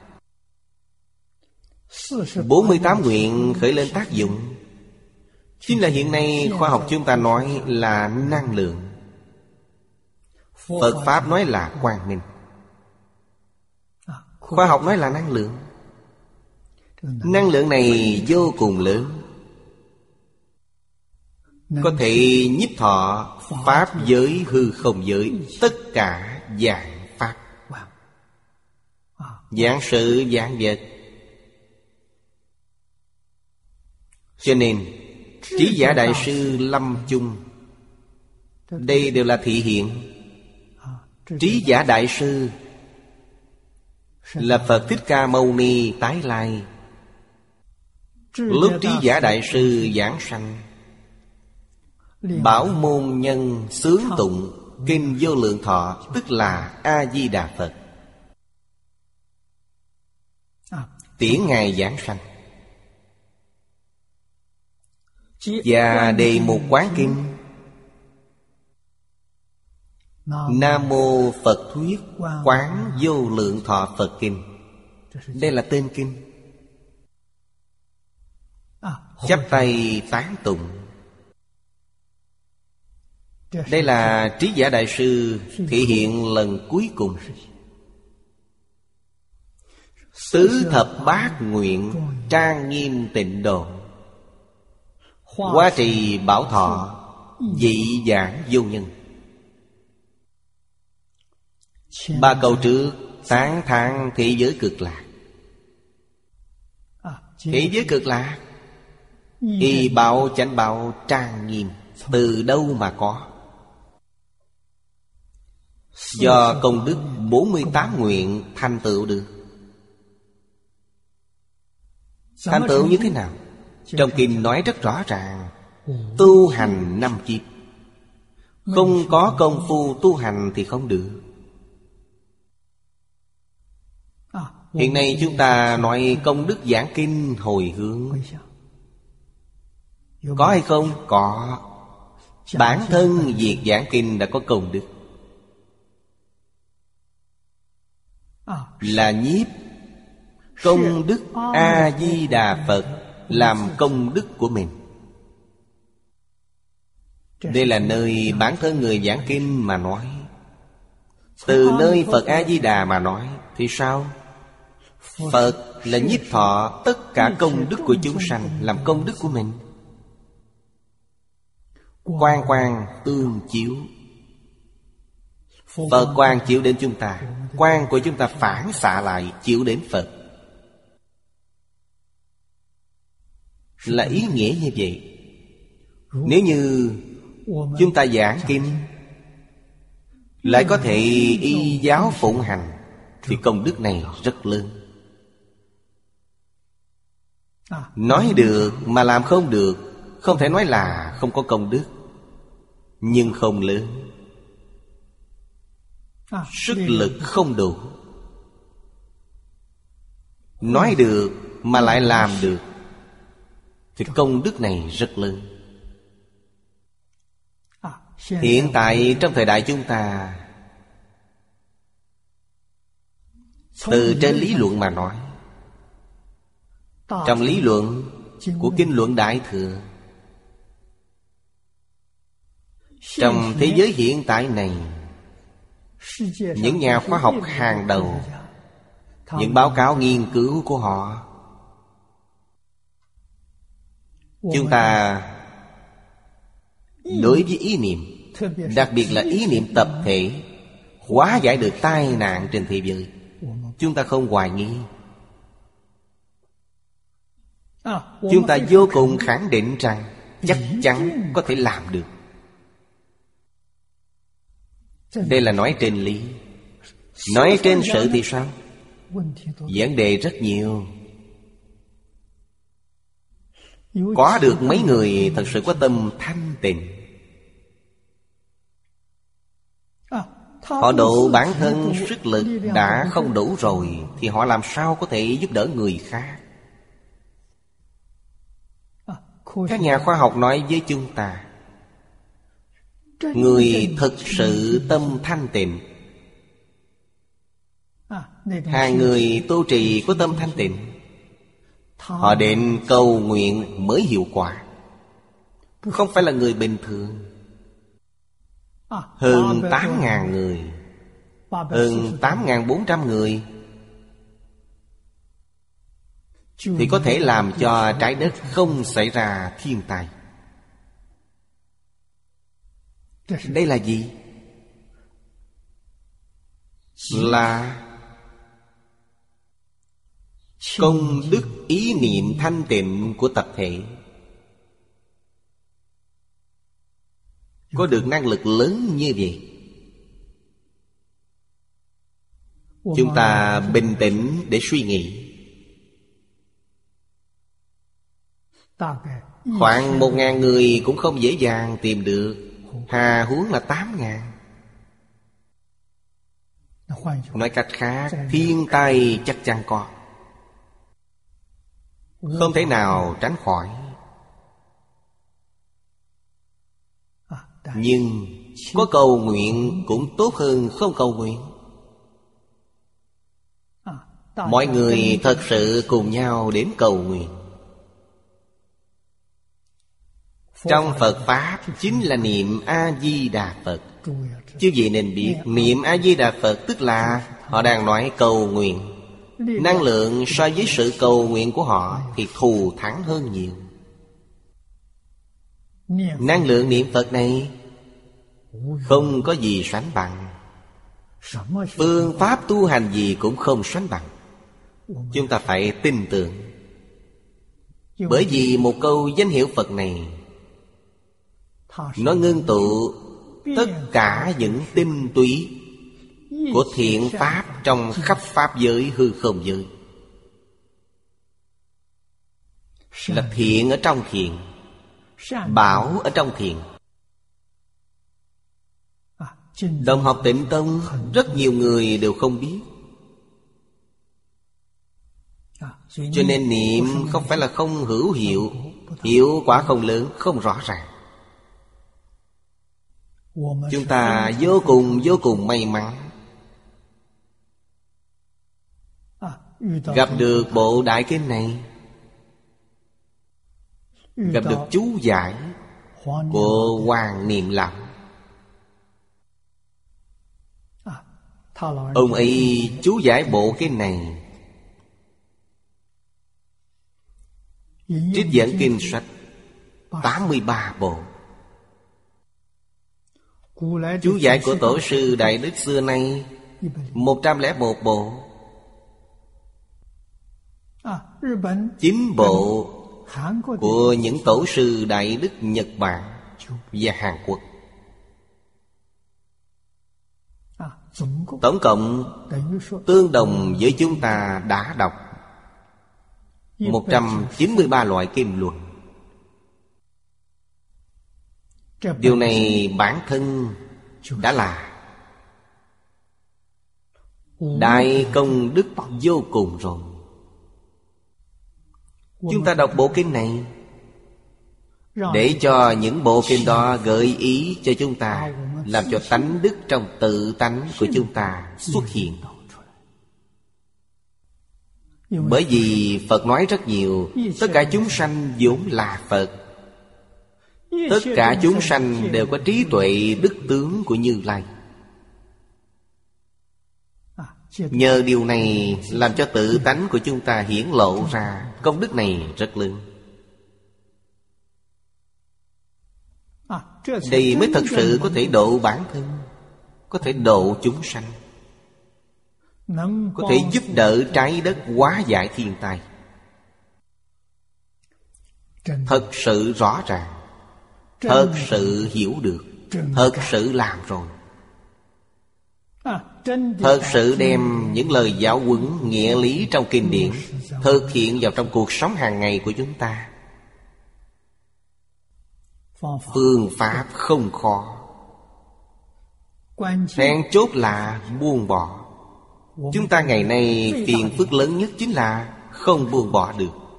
48 nguyện khởi lên tác dụng. Chính là hiện nay khoa học chúng ta nói là năng lượng. Phật Pháp nói là quang minh. Khoa học nói là năng lượng. Năng lượng này vô cùng lớn có thể nhiếp thọ Pháp giới hư không giới Tất cả dạng Pháp. Dạng sự dạng vật. Cho nên Trí giả Đại sư Lâm Chung Đây đều là thị hiện. Trí giả Đại sư Là Phật Thích Ca Mâu Ni tái lai. Lúc trí giả Đại sư giảng sanh Bảo môn nhân sướng tụng Kinh vô lượng thọ Tức là A-di-đà Phật. Tiễn Ngài giảng sanh. Và đề một quán kinh. Nam mô Phật thuyết Quán vô lượng thọ Phật kinh. Đây là tên kinh. Chắp tay tán tụng Dạ. đây là trí giả đại sư thể hiện lần cuối cùng. Tứ thập bát nguyện trang nghiêm tịnh độ. Quá trì bảo thọ, Dị giảng vô nhân. Ba câu trước, Tán thang thế giới cực lạc. Thế giới cực lạc, Y bảo chánh bảo trang nghiêm, Từ đâu mà có? Do công đức 48 nguyện thành tựu được. Thành tựu như thế nào? Trong kinh nói rất rõ ràng, Tu hành năm kiếp. Không có công phu tu hành thì không được. Hiện nay chúng ta nói công đức giảng kinh hồi hướng. Có hay không? Có. Bản thân việc giảng kinh đã có công đức. Là nhiếp. Công đức a di đà phật làm công đức của mình. Đây là nơi bản thân người giảng kinh mà nói. Từ nơi phật a di đà mà nói thì sao? Phật là nhiếp thọ tất cả công đức của chúng sanh làm công đức của mình. quan quan tương chiếu Phật quan chịu đến chúng ta Quan của chúng ta phản xạ lại chịu đến Phật. Là ý nghĩa như vậy. Nếu như chúng ta giảng kinh, Lại có thể y giáo phụng hành, Thì công đức này rất lớn. Nói được mà làm không được, Không thể nói là không có công đức, Nhưng không lớn. Sức lực không đủ. Nói được mà lại làm được. Thì công đức này rất lớn. Hiện tại trong thời đại chúng ta Từ trên lý luận mà nói Trong lý luận Của Kinh Luận Đại Thừa Trong thế giới hiện tại này những nhà khoa học hàng đầu. Những báo cáo nghiên cứu của họ. Chúng ta Đối với ý niệm, Đặc biệt là ý niệm tập thể, Hóa giải được tai nạn trên thế giới, Chúng ta không hoài nghi. Chúng ta vô cùng khẳng định rằng Chắc chắn có thể làm được. Đây là nói trên lý. Nói trên sự thì sao? Vấn đề rất nhiều. Có được mấy người thật sự có tâm thanh tịnh? Họ độ bản thân sức lực đã không đủ rồi Thì họ làm sao có thể giúp đỡ người khác? Các nhà khoa học nói với chúng ta Người thực sự tâm thanh tịnh. Hàng người tu trì có tâm thanh tịnh. Họ đến cầu nguyện mới hiệu quả. Không phải là người bình thường. Hơn 8.000 người. Hơn 8.400 người. Thì có thể làm cho trái đất không xảy ra thiên tai Đây là gì? Là Công đức ý niệm thanh tịnh của tập thể. Có được năng lực lớn như vậy? Chúng ta bình tĩnh để suy nghĩ. Khoảng một ngàn người cũng không dễ dàng tìm được Hà huống là tám ngàn. Nói cách khác Thiên tai chắc chắn có. Không thể nào tránh khỏi. Nhưng Có cầu nguyện cũng tốt hơn không cầu nguyện. Mọi người thật sự cùng nhau đến cầu nguyện Trong Phật Pháp chính là niệm A-di-đà Phật. Chứ gì nên biết Niệm A-di-đà Phật, tức là Họ đang nói cầu nguyện. Năng lượng so với sự cầu nguyện của họ Thì thù thắng hơn nhiều. Năng lượng niệm Phật này Không có gì sánh bằng. Phương pháp tu hành gì cũng không sánh bằng. Chúng ta phải tin tưởng. Bởi vì một câu danh hiệu Phật này nó ngưng tụ tất cả những tinh túy Của thiện pháp trong khắp pháp giới hư không giới. Là thiện ở trong thiện Bảo ở trong thiện. Đồng học tịnh tông Rất nhiều người đều không biết. Cho nên niệm không phải là không hữu hiệu Hiệu quả không lớn, không rõ ràng Chúng ta vô cùng vô cùng may mắn. Gặp được bộ đại kinh này. Gặp được chú giải Của Hoàng Niệm Lão Ông ấy chú giải bộ cái này. Trích dẫn kinh sách 83 bộ Chú giải của Tổ sư Đại Đức xưa nay 101 bộ. Chín bộ Của những Tổ sư Đại Đức Nhật Bản Và Hàn Quốc. Tổng cộng Tương đồng với chúng ta đã đọc 193 loại kinh luận Điều này bản thân đã là. Đại công đức vô cùng rồi. Chúng ta đọc bộ kinh này Để cho những bộ kinh đó gợi ý cho chúng ta Làm cho tánh đức trong tự tánh của chúng ta xuất hiện. Bởi vì Phật nói rất nhiều Tất cả chúng sanh vốn là Phật Tất cả chúng sanh đều có trí tuệ đức tướng của Như Lai. Nhờ điều này làm cho tự tánh của chúng ta hiển lộ ra Công đức này rất lớn. Đây mới thật sự có thể độ bản thân, Có thể độ chúng sanh, Có thể giúp đỡ trái đất hóa giải thiên tai. Thật sự rõ ràng Thật sự hiểu được. Thật sự làm rồi. Thật sự đem những lời giáo huấn nghĩa lý trong kinh điển Thực hiện vào trong cuộc sống hàng ngày của chúng ta. Phương pháp không khó. Then chốt là buông bỏ. Chúng ta ngày nay phiền phức lớn nhất chính là Không buông bỏ được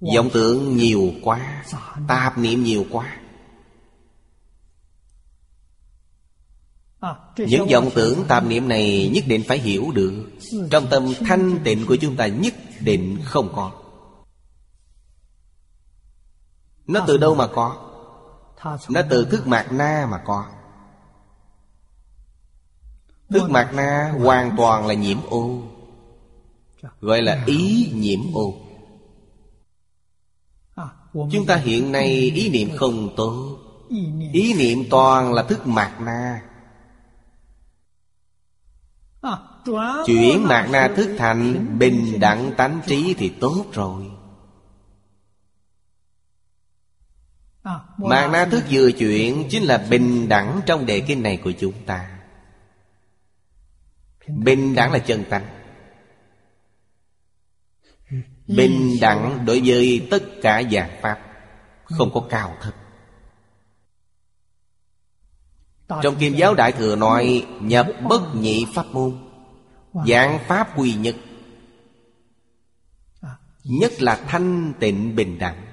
vọng tưởng nhiều quá Tạp niệm nhiều quá. Những vọng tưởng tạp niệm này nhất định phải hiểu được. Trong tâm thanh tịnh của chúng ta nhất định không có. Nó từ đâu mà có? Nó từ thức mạt na mà có. Thức mạt na hoàn toàn là nhiễm ô, Gọi là ý nhiễm ô. Chúng ta hiện nay ý niệm không tốt. Ý niệm toàn là thức mạt na. Chuyển mạt na thức thành Bình đẳng tánh trí thì tốt rồi. Mạt na thức vừa chuyển Chính là bình đẳng trong đề kinh này của chúng ta. Bình đẳng là chân tánh. Bình đẳng đối với tất cả dạng Pháp, Không có cao thấp. Trong Kim giáo Đại Thừa nói, Nhập bất nhị pháp môn Dạng Pháp quy nhất Nhất là thanh tịnh bình đẳng.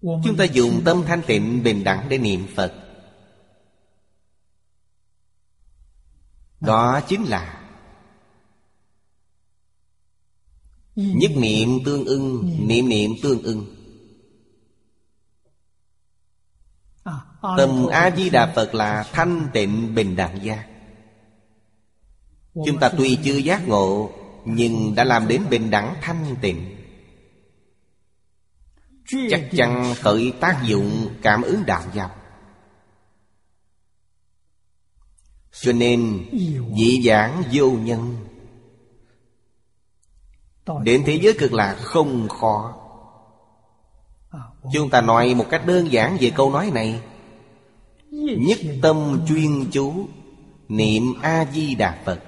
Chúng ta dùng tâm thanh tịnh bình đẳng để niệm Phật. Đó chính là Nhất niệm tương ưng, Niệm niệm tương ưng. Tâm A-di-đà Phật là thanh tịnh bình đẳng giác. Chúng ta tuy chưa giác ngộ, Nhưng đã làm đến bình đẳng thanh tịnh. Chắc chắn khởi tác dụng cảm ứng đạo giáo. Cho nên, dị giảng vô nhân Đến thế giới cực lạc không khó. Chúng ta nói một cách đơn giản về câu nói này. Nhất tâm chuyên chú Niệm A-di-đà Phật.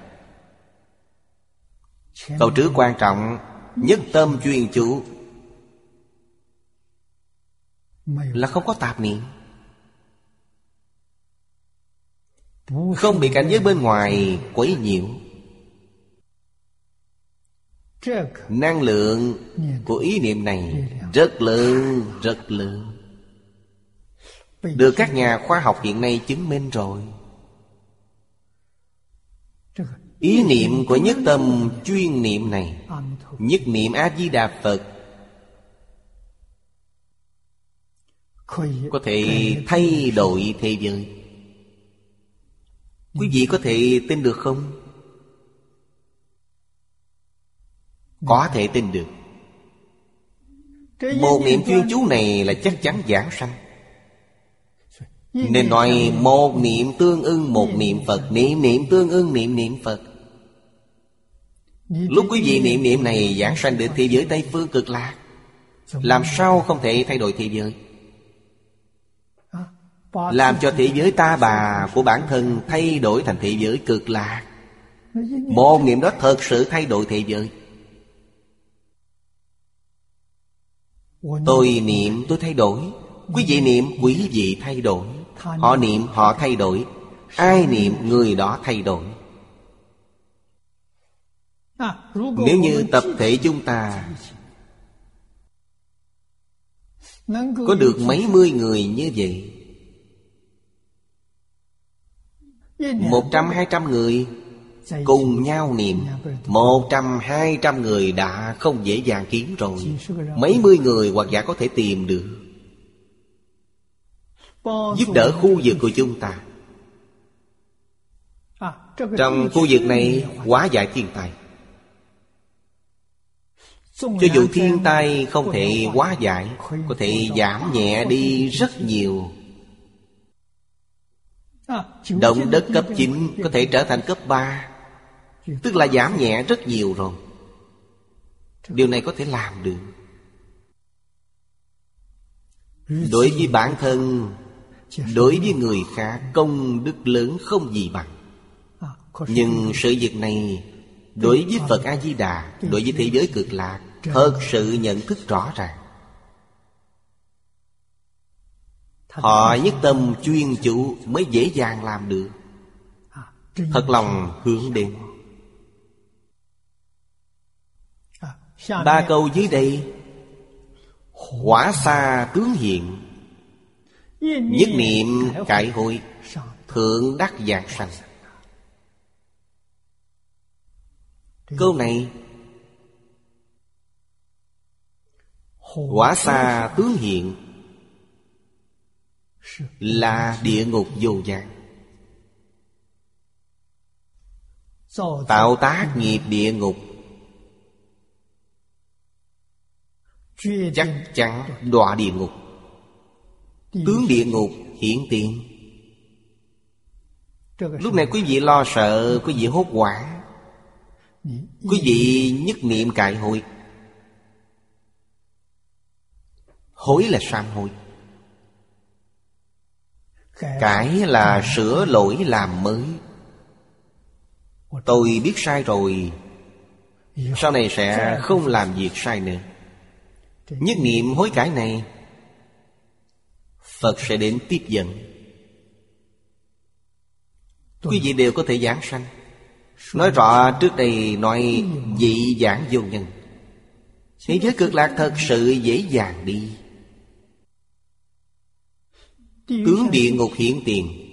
Câu trước quan trọng Nhất tâm chuyên chú. Là không có tạp niệm. Không bị cảnh giới bên ngoài quấy nhiễu Năng lượng của ý niệm này rất lớn, rất lớn. Được các nhà khoa học hiện nay chứng minh rồi. Ý niệm của nhất tâm chuyên niệm này Nhất niệm A-di-đà Phật Có thể thay đổi thế giới. Quý vị có thể tin được không? Có thể tin được. Một niệm chuyên chú này là chắc chắn giảng sanh. Nên nói, một niệm tương ưng một niệm Phật Niệm niệm tương ưng niệm niệm Phật. Lúc quý vị niệm niệm này giảng sanh được thế giới Tây Phương cực lạc, Làm sao không thể thay đổi thế giới? Làm cho thế giới ta bà của bản thân thay đổi thành thế giới cực lạc. Một niệm đó thật sự thay đổi thế giới. Tôi niệm tôi thay đổi. Quý vị niệm quý vị thay đổi. Họ niệm họ thay đổi. Ai niệm. người đó thay đổi. Nếu như tập thể chúng ta Có được mấy mươi người như vậy Một trăm hai trăm người Cùng nhau niệm. Một trăm hai trăm người đã không dễ dàng kiếm rồi. Mấy mươi người hoặc giả có thể tìm được. Giúp đỡ khu vực của chúng ta. Trong khu vực này quá giải thiên tai Cho dù thiên tai không thể quá giải Có thể giảm nhẹ đi rất nhiều. Động đất cấp 9 có thể trở thành cấp 3 Tức là giảm nhẹ rất nhiều rồi. Điều này có thể làm được. Đối với bản thân, Đối với người khác, Công đức lớn không gì bằng. Nhưng sự việc này, Đối với Phật A-di-đà, Đối với thế giới cực lạc, Thật sự nhận thức rõ ràng. Họ nhất tâm chuyên chủ Mới dễ dàng làm được. Thật lòng hướng đến. Ba câu dưới đây. Quả xa tướng hiện. Nhất niệm cải hội Thượng đắc giảng sanh. Câu này Quả xa tướng hiện Là địa ngục vô gian. Tạo tác nghiệp địa ngục Chắc chắn đọa địa ngục. Tướng địa ngục hiện tiền. Lúc này quý vị lo sợ Quý vị hốt hoảng. Quý vị nhất niệm cải hội. Hối là sám hối. Cải là sửa lỗi làm mới. Tôi biết sai rồi. Sau này sẽ không làm việc sai nữa Nhất niệm hối cải này, Phật sẽ đến tiếp dẫn. Quý vị đều có thể giảng sanh. Nói rõ trước đây nói dị giảng vô nhân. Thế giới cực lạc thật sự dễ dàng đi. Tướng địa ngục hiển tiền.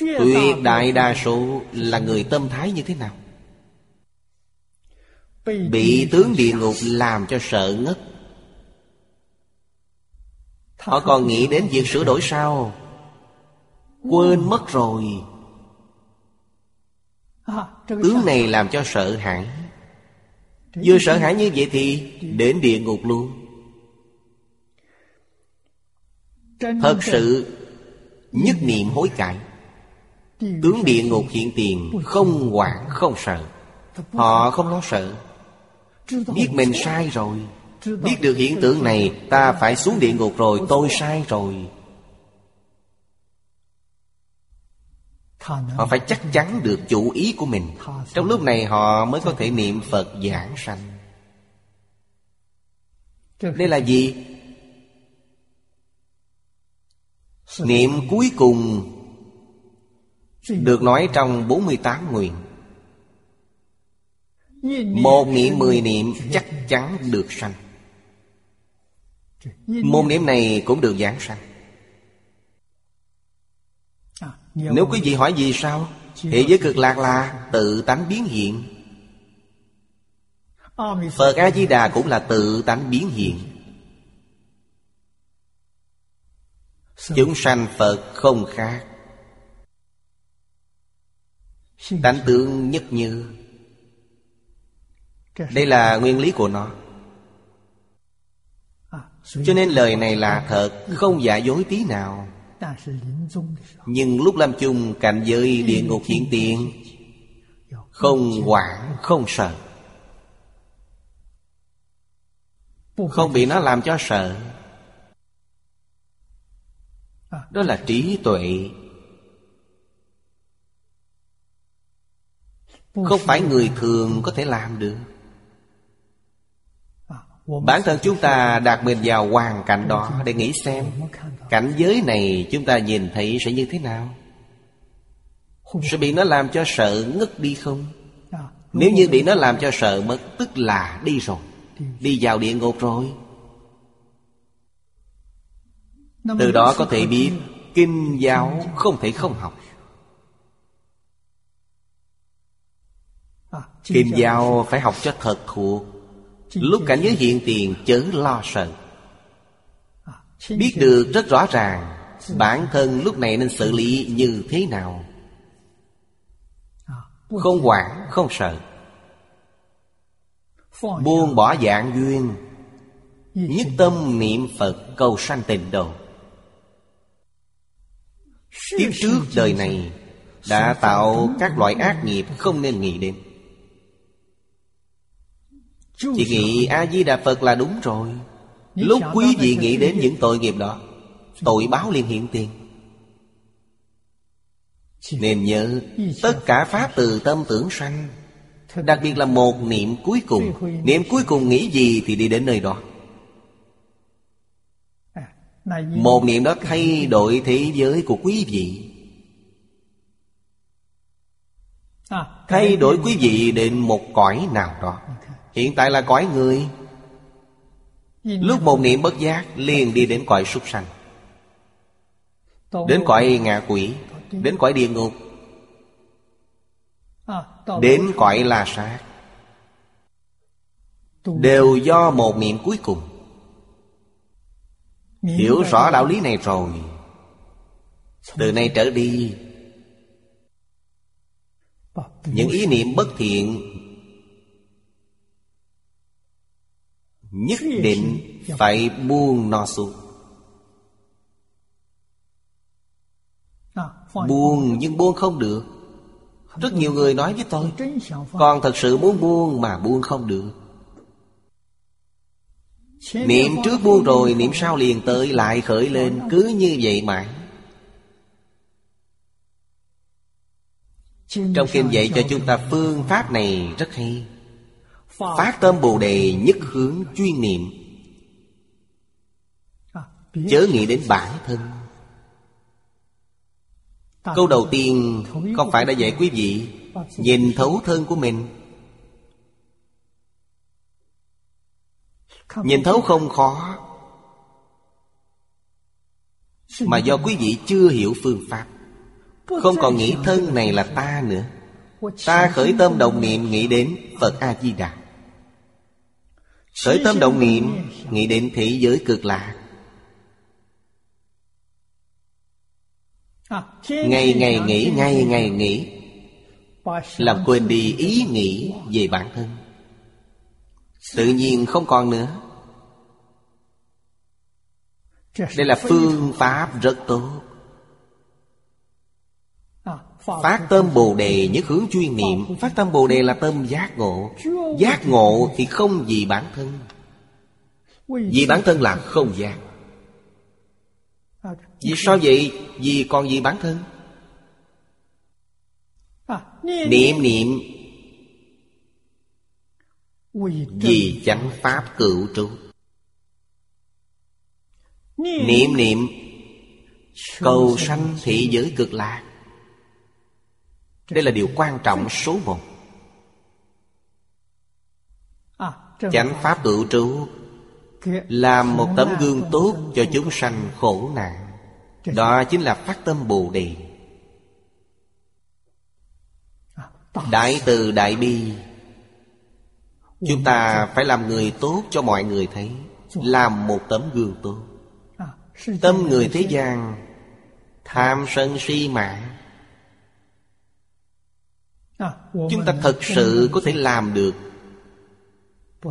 Tuyệt đại đa số là người tâm thái như thế nào? Bị tướng địa ngục làm cho sợ ngất. Họ còn nghĩ đến việc sửa đổi sao? Quên mất rồi. Tướng này làm cho sợ hãi. Vừa sợ hãi như vậy thì Đến địa ngục luôn. Thật sự Nhất niệm hối cải. Tướng địa ngục hiện tiền Không quản không sợ. Họ không lo sợ Biết mình sai rồi. Biết được hiện tượng này, Ta phải xuống địa ngục rồi, Tôi sai rồi. Họ phải chắc chắn được chủ ý của mình. Trong lúc này họ mới có thể niệm Phật giảng sanh. Đây là gì? Niệm cuối cùng Được nói trong 48 nguyện một niệm, mười niệm chắc chắn được sanh. Môn niệm này cũng được giảng sanh. Nếu quý vị hỏi gì sao Thế giới cực lạc là tự tánh biến hiện. Phật A-di-đà cũng là tự tánh biến hiện. Chúng sanh Phật không khác. Tánh tướng nhất như đây là nguyên lý của nó. Cho nên lời này là thật Không giả dối tí nào. Nhưng lúc lâm chung Cạnh giới địa ngục hiện tiền Không quản không sợ. Không bị nó làm cho sợ. Đó là trí tuệ. Không phải người thường có thể làm được Bản thân chúng ta đặt mình vào hoàn cảnh đó Để nghĩ xem. Cảnh giới này chúng ta nhìn thấy sẽ như thế nào? Sẽ bị nó làm cho sợ ngất đi không? Nếu như bị nó làm cho sợ mất Tức là đi rồi. Đi. Vào địa ngục rồi. Từ đó có thể biết Kinh giáo không thể không học. À, Kinh giáo phải học cho thật thuộc Lúc cảnh giới hiện tiền chớ lo sợ. À, Biết được rất rõ ràng Bản thân lúc này nên xử lý như thế nào? À, Không quản, không sợ. Buông bỏ dạng duyên Nhất tâm niệm Phật cầu sanh tịnh độ. Tiếp trước đời này Đã tạo các loại ác nghiệp không nên nghĩ đến Chỉ nghĩ A-di-đà Phật là đúng rồi. Lúc quý vị nghĩ đến những tội nghiệp đó Tội báo liền hiện tiền. Nên nhớ Tất cả Pháp từ tâm tưởng sanh Đặc biệt là một niệm cuối cùng. Niệm cuối cùng nghĩ gì thì đi đến nơi đó. À, Một niệm đó thay đổi thế giới của quý vị. À, Thay đổi quý vị đến một cõi nào đó Hiện tại là cõi người. Lúc một niệm bất giác liền đi đến cõi súc sanh. Đến cõi ngạ quỷ Đến cõi địa ngục. À, Đến cõi la sát. Đều do một niệm cuối cùng. Hiểu rõ đạo lý này rồi. Từ nay trở đi Những ý niệm bất thiện Nhất định phải buông nó xuống. À, Buông nhưng buông không được. Rất nhiều người nói với tôi Con thật sự muốn buông mà buông không được. Niệm trước buông rồi Niệm sau liền tới lại khởi lên. Cứ như vậy mãi. Trong kinh dạy cho chúng ta phương pháp này rất hay Phát tâm Bồ Đề nhất hướng chuyên niệm. Chớ nghĩ đến bản thân. Câu đầu tiên không phải đã dạy quý vị Nhìn thấu thân của mình. Nhìn thấu không khó. Mà do quý vị chưa hiểu phương pháp, Không còn nghĩ thân này là ta nữa. Ta khởi tâm đồng niệm nghĩ đến Phật A-di-đà Khởi tâm động niệm Nghĩ đến thế giới cực lạc Ngày ngày nghĩ, ngày ngày nghĩ Làm quên đi ý nghĩ về bản thân. Tự nhiên không còn nữa. Đây là phương pháp rất tốt. Phát tâm Bồ Đề nhất hướng chuyên niệm. Phát tâm Bồ Đề là tâm giác ngộ. Giác ngộ thì không vì bản thân. Vì bản thân là không giác Vì sao vậy? Vì còn vì bản thân. Niệm niệm. Vì chánh pháp cựu trụ. Niệm niệm. Cầu sanh thị giới cực lạc. Đây là điều quan trọng số một. À, Chánh pháp cựu trụ Làm một tấm gương tốt cho chúng sanh khổ nạn. Đó chính là phát tâm Bồ Đề. À, Đại từ đại bi. Chúng ta phải làm người tốt cho mọi người thấy Làm một tấm gương tốt. À, Tâm người thế gian Tham sân si mạng Chúng ta thật sự có thể làm được.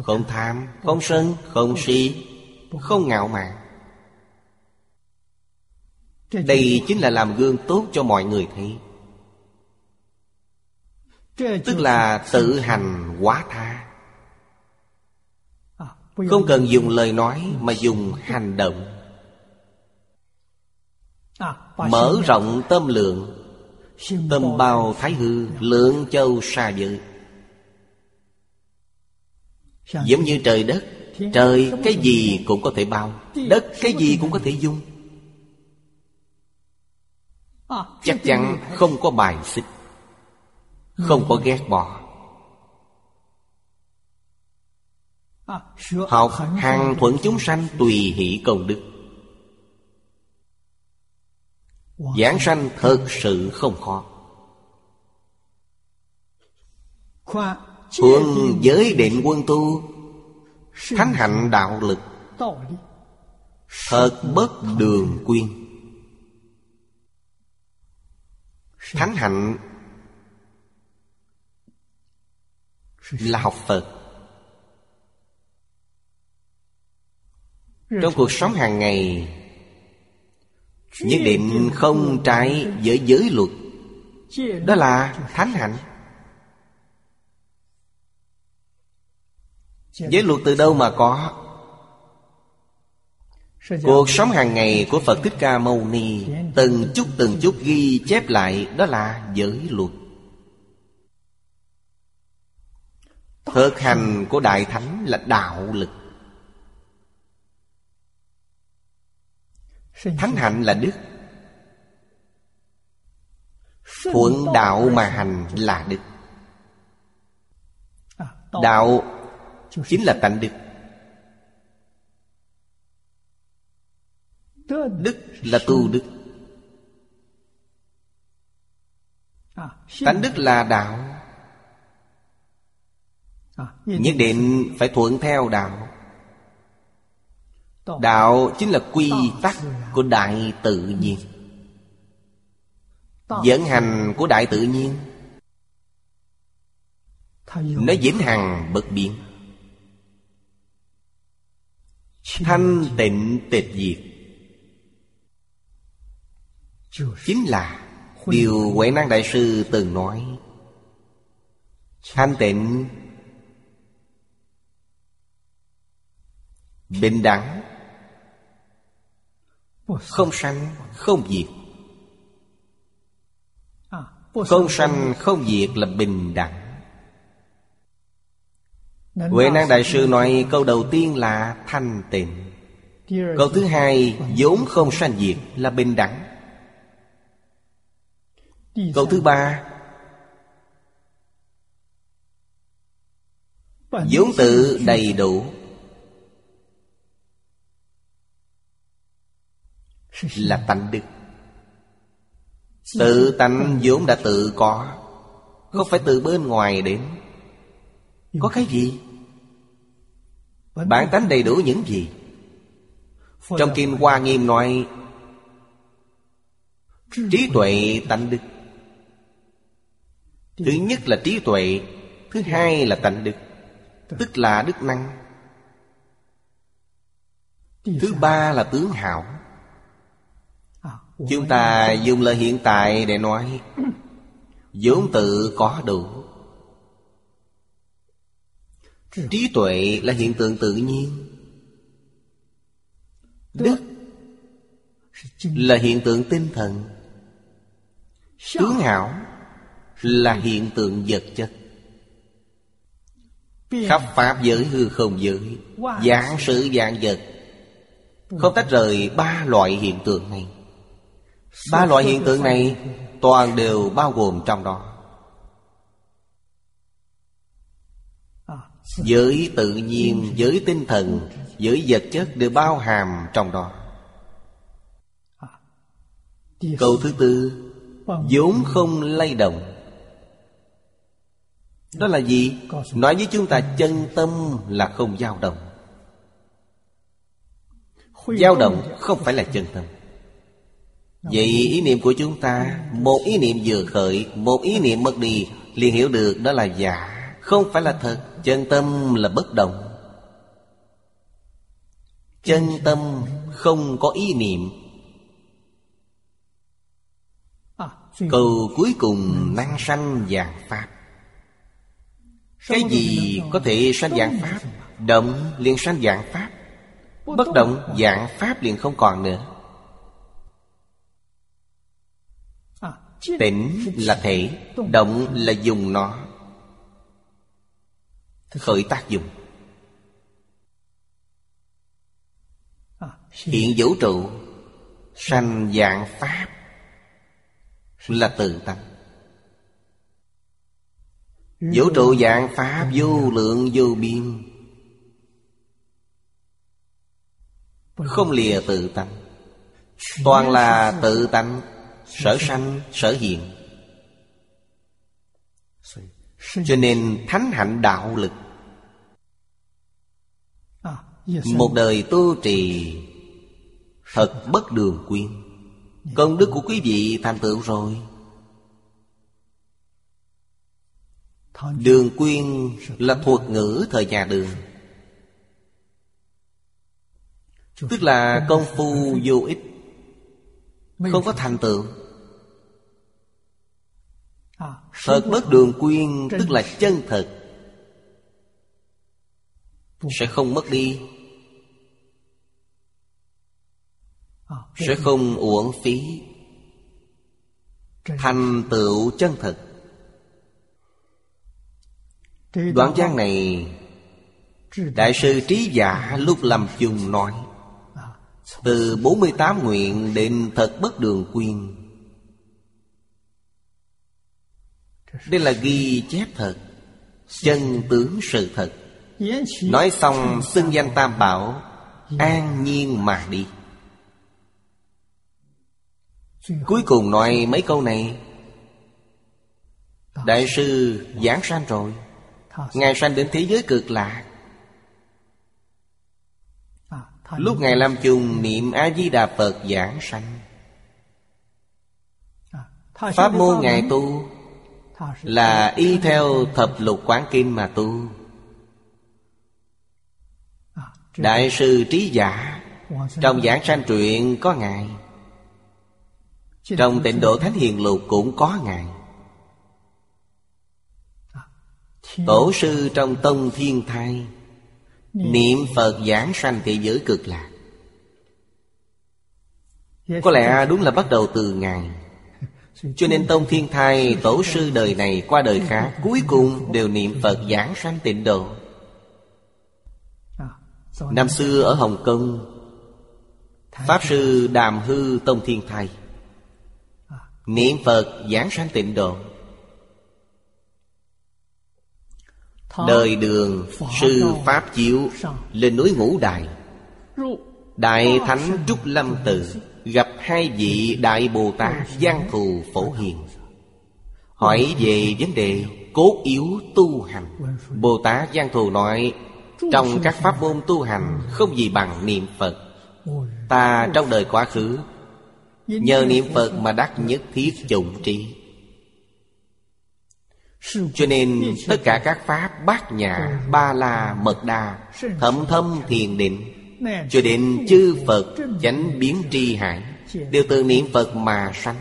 Không tham, không sân, không si Không ngạo mạn. Đây chính là làm gương tốt cho mọi người thấy. Tức là tự hành quá tha. À, Không cần dùng lời nói mà dùng hành động. À, Mở rộng tâm lượng Tâm bao thái hư, Lượng châu xa dự Giống như trời đất, Trời cái gì cũng có thể bao, Đất cái gì cũng có thể dung. Chắc chắn không có bài xích, Không có ghét bỏ. Học hàng thuận chúng sanh tùy hỷ công đức. Giảng sanh thật sự không khó. Huân giới định quân tu Thánh hạnh đạo lực Thật bất đường quyên. Thánh hạnh Là học Phật. Trong cuộc sống hàng ngày Nhất định không trái với giới luật. Đó là thánh hạnh. Giới luật từ đâu mà có? Cuộc sống hàng ngày của Phật Thích Ca Mâu Ni Từng chút từng chút ghi chép lại, Đó là giới luật. Thực hành của Đại Thánh là đạo lực. Thánh hạnh là đức. Thuận đạo mà hành là đức. Đạo chính là tánh đức. Đức là tu đức. Tánh đức là đạo. Nhất định phải thuận theo đạo Đạo chính là quy tắc của đại tự nhiên. Dẫn hành của đại tự nhiên, Nó vĩnh hằng bất biến. Thanh tịnh tịch diệt Chính là Điều Huệ Năng Đại Sư từng nói. Thanh tịnh, Bình đẳng không sanh, không diệt. Không sanh, không diệt là bình đẳng. Huệ Năng Đại Sư nói câu đầu tiên là thanh tịnh. Câu thứ hai, vốn không sanh diệt là bình đẳng. Câu thứ ba, vốn tự đầy đủ. Là tánh đức. Tự tánh vốn đã tự có, không phải từ bên ngoài đến. Có cái gì? Bản tánh đầy đủ những gì? Trong kim hoa nghiêm nói, trí tuệ tánh đức. Thứ nhất là trí tuệ, thứ hai là tánh đức, tức là đức năng. Thứ ba là tướng hảo. Chúng ta dùng lời hiện tại để nói. Vốn tự có đủ. Trí tuệ là hiện tượng tự nhiên. Đức là hiện tượng tinh thần. Tướng hảo là hiện tượng vật chất. Khắp Pháp giới hư không giới, Giảng sự dạng vật, Không tách rời ba loại hiện tượng này. Ba loại hiện tượng này Toàn đều bao gồm trong đó. Giới tự nhiên, giới tinh thần Giới vật chất đều bao hàm trong đó. Câu thứ tư vốn không lay động. Đó là gì? Nói với chúng ta chân tâm là không dao động. Dao động không phải là chân tâm Vậy ý niệm của chúng ta Một ý niệm vừa khởi Một ý niệm mất đi liền hiểu được đó là giả. Không phải là thật Chân tâm là bất động. Chân tâm không có ý niệm. Cầu cuối cùng năng sanh dạng Pháp. Cái gì có thể sanh dạng Pháp? Động liền sanh dạng Pháp. Bất động dạng Pháp liền không còn nữa Tỉnh là thể, Động là dùng nó. Khởi tác dụng. Hiện vũ trụ, Sanh dạng Pháp Là tự tánh Vũ trụ dạng Pháp vô lượng vô biên. Không lìa tự tánh. Toàn là tự tánh sở sanh sở hiện cho nên thánh hạnh đạo lực. Một đời tu trì thật bất đường quyên công đức của quý vị thành tựu rồi. Đường quyên là thuật ngữ thời nhà đường. Tức là công phu vô ích. Không có thành tựu. Thật bất đường quyên, tức là chân thật. Sẽ không mất đi. Sẽ không uổng phí. Thành tựu chân thật. Đoạn giang này, Đại sư trí giả lúc làm chung nói, Từ 48 nguyện đến thật bất đường quyên Đây là ghi chép thật, Chân tướng sự thật. Nói xong, xưng danh Tam Bảo, An nhiên mà đi. Cuối cùng nói mấy câu này. Đại sư giảng sanh rồi. Ngài sanh đến thế giới cực lạ. Lúc Ngài làm chung niệm A-di-đà Phật giảng sanh. Pháp môn Ngài tu là y theo thập lục quán kim mà tu. Đại sư trí giả, trong giảng sanh truyện có ngài. Trong tịnh độ thánh hiền lục cũng có ngài. Tổ sư trong tông thiên thai, niệm phật giảng sanh thế giới cực lạc. Có lẽ đúng là bắt đầu từ ngài. Cho nên Tông Thiên Thai, Tổ sư đời này qua đời khác, Cuối cùng đều niệm Phật giảng sanh tịnh độ. Năm xưa ở Hồng Kông, Pháp sư Đàm Hư Tông Thiên thầy Niệm Phật giảng sanh tịnh độ. Đời đường Sư Pháp Chiếu Lên núi Ngũ Đài Đại Thánh Trúc Lâm Tự Gặp hai vị Đại Bồ Tát Giang Thù Phổ Hiền. Hỏi về vấn đề cốt yếu tu hành, Bồ Tát Giang Thù nói, Trong các pháp môn tu hành không gì bằng niệm Phật. Ta trong đời quá khứ, Nhờ niệm Phật mà đắc nhất thiết chủng trí cho nên tất cả các pháp bát nhã, ba la, mật đa thậm thâm thiền định cho đến chư Phật chánh biến tri hải, Đều từ niệm Phật mà sanh.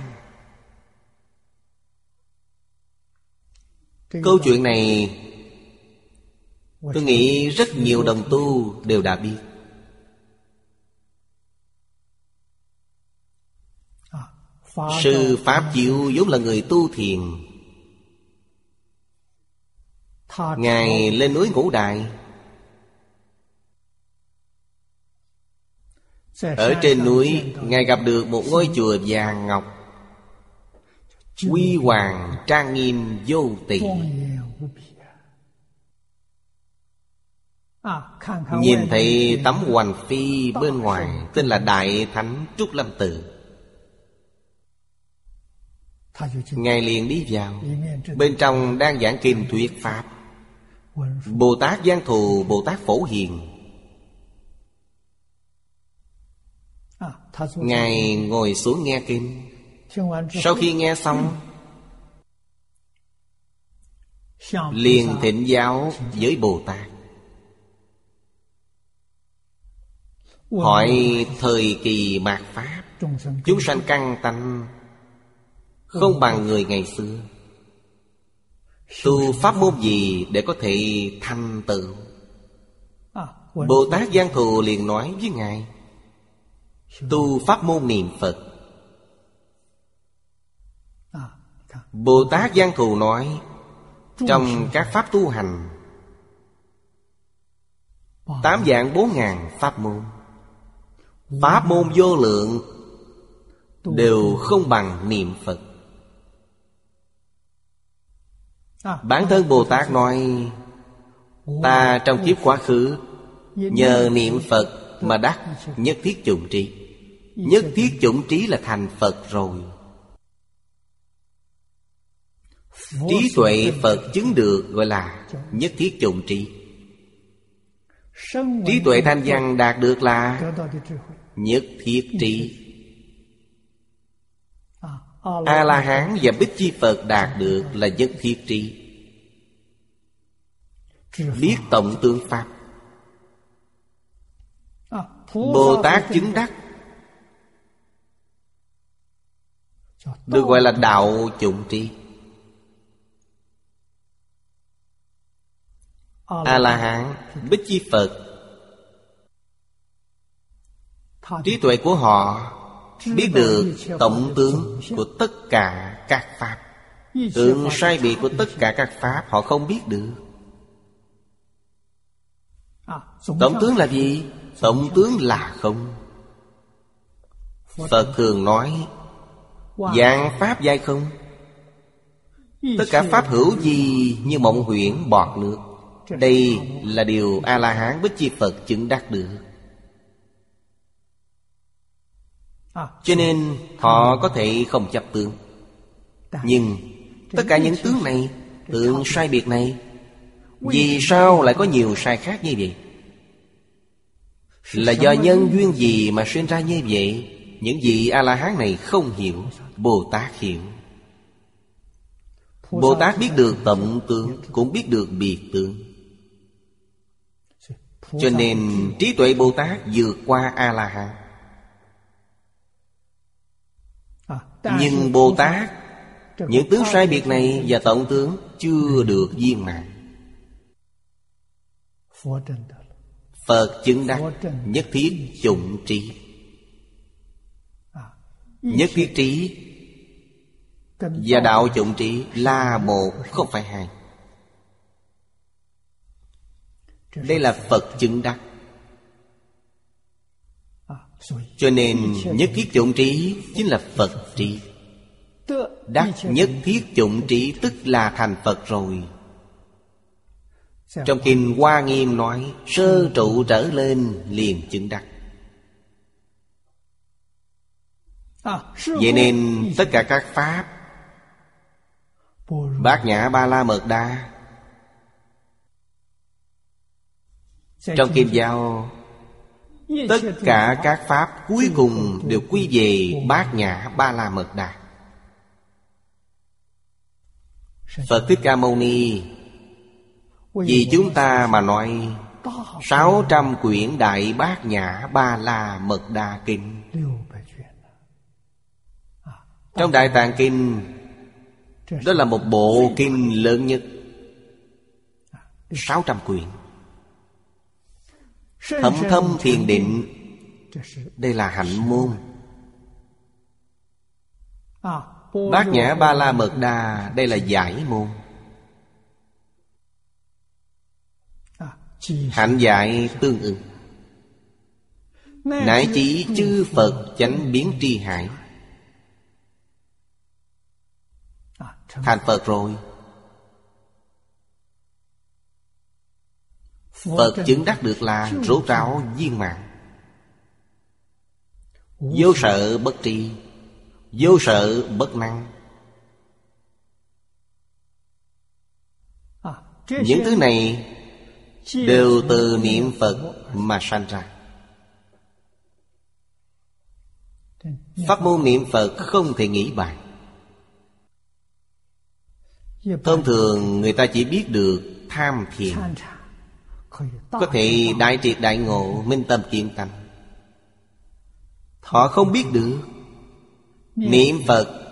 Câu chuyện này, Tôi nghĩ rất nhiều đồng tu đều đã biết. Sư Pháp Diệu vốn là người tu thiền. Ngài lên núi Ngũ Đại Ở trên núi Ngài gặp được một ngôi chùa vàng ngọc. Quy hoàng trang nghiêm vô tỷ, Nhìn thấy tấm hoành phi bên ngoài Tên là Đại Thánh Trúc Lâm Tự. Ngài liền đi vào. Bên trong đang giảng kinh thuyết Pháp. Bồ Tát Giang Thù Bồ Tát Phổ Hiền Ngài ngồi xuống nghe kinh. Sau khi nghe xong Liền thịnh giáo với Bồ Tát. Hỏi thời kỳ mạt Pháp Chúng sanh căng tanh Không bằng người ngày xưa. Tu pháp môn gì để có thể thành tựu? Bồ Tát Giang Thù liền nói với Ngài Tu pháp môn niệm Phật. Bồ Tát Giang Thù nói, Trong các pháp tu hành, Tám dạng bốn ngàn pháp môn Pháp môn vô lượng Đều không bằng niệm Phật. Bản thân Bồ Tát nói, Ta trong kiếp quá khứ Nhờ niệm Phật mà đắc nhất thiết chủng trí Nhất thiết chủng trí là thành Phật rồi. Trí tuệ Phật chứng được gọi là nhất thiết chủng trí. Trí tuệ thanh văn đạt được là nhất thiết trí. A-la-hán và Bích Chi Phật đạt được là nhất thiết trí. Biết tổng tương Pháp. Bồ Tát chứng đắc Được gọi là đạo chủng trí. A-la-hán Bích Chi Phật. Trí tuệ của họ Biết được tổng tướng của tất cả các Pháp. Tượng sai biệt của tất cả các Pháp Họ không biết được. Tổng tướng là gì? Tổng tướng là không. Phật thường nói Dạng Pháp giai không? Tất cả Pháp hữu gì như mộng huyễn bọt nước? Đây là điều A-la-hán Bích Chi Phật chứng đắc được. Cho nên họ có thể không chấp tướng. Nhưng tất cả những tướng này Tượng sai biệt này Vì sao lại có nhiều sai khác như vậy? Là do nhân duyên gì mà sinh ra như vậy? Những gì A-la-hán này không hiểu Bồ Tát hiểu Bồ Tát biết được tận tướng Cũng biết được biệt tướng Cho nên trí tuệ Bồ Tát vượt qua A-la-hán. Nhưng Bồ Tát Những tướng sai biệt này và tổng tướng Chưa được viên mãn. Phật chứng đắc Nhất thiết chủng trí. Nhất thiết trí Và đạo chủng trí là một không phải hai. Đây là Phật chứng đắc. Cho nên nhất thiết chủng trí chính là Phật trí Đắc nhất thiết chủng trí tức là thành Phật rồi. Trong kinh Hoa Nghiêm nói Sơ trụ trở lên liền chứng đắc. Vậy nên tất cả các Pháp Bát Nhã Ba La Mật Đa Trong Kim Giao, Tất cả các Pháp cuối cùng đều quy về Bát Nhã Ba La Mật Đà Phật Thích Ca Mâu Ni, Vì chúng ta mà nói, Sáu trăm quyển Đại Bát Nhã Ba La Mật Đà Kinh. Trong Đại Tạng Kinh đó là một bộ kinh lớn nhất. Sáu trăm quyển Thâm thâm thiền định. Đây là hạnh môn. Bát nhã ba la mật đà Đây là giải môn. Hạnh giải tương ứng. Nại chỉ chư Phật chánh biến tri hải Thành Phật rồi. Phật chứng đắc được là rốt ráo viên mạng Vô sợ bất tri Vô sợ bất năng. Những thứ này Đều từ niệm Phật mà sanh ra. Pháp môn niệm Phật không thể nghĩ bài Thông thường người ta chỉ biết được tham thiền. Có thể đại triệt đại ngộ, Minh tâm kiến tâm Họ không biết được Niệm Phật.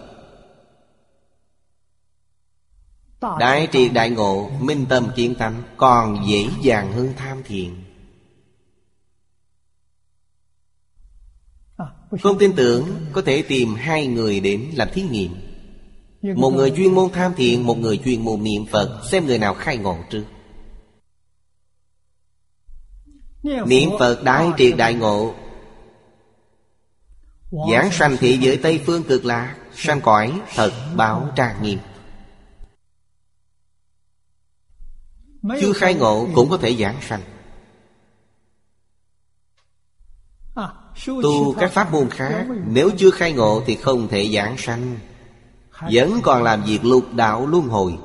Đại triệt đại ngộ, Minh tâm kiến tâm Còn dễ dàng hơn tham thiền. Không tin tưởng Có thể tìm hai người đến làm thí nghiệm. Một người chuyên môn tham thiền Một người chuyên môn niệm Phật. Xem người nào khai ngộ trước. Niệm Phật đại triệt đại ngộ. Giảng sanh thị giới Tây Phương cực lạc Sanh cõi thật báo trang nghiêm Chưa khai ngộ cũng có thể giảng sanh. Tu các pháp môn khác Nếu chưa khai ngộ thì không thể giảng sanh vẫn còn làm việc lục đạo luân hồi.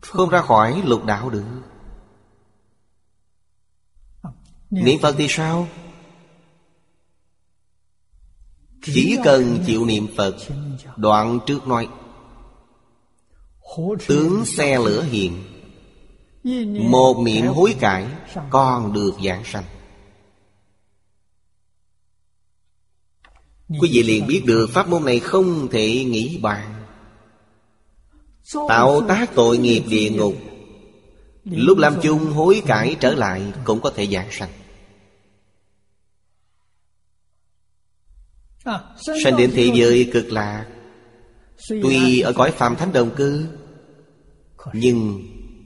Không ra khỏi lục đạo được. Niệm Phật thì sao? Chỉ cần chịu niệm Phật, Đoạn trước nói, Tướng xe lửa hiện, Một niệm hối cải còn được giảng sanh. Quý vị liền biết được pháp môn này không thể nghĩ bàn. Tạo tác tội nghiệp địa ngục. Lúc làm chung hối cải trở lại Cũng có thể giảng sanh. Sanh đến thế giới cực lạc. Tuy ở cõi phàm thánh đồng cư Nhưng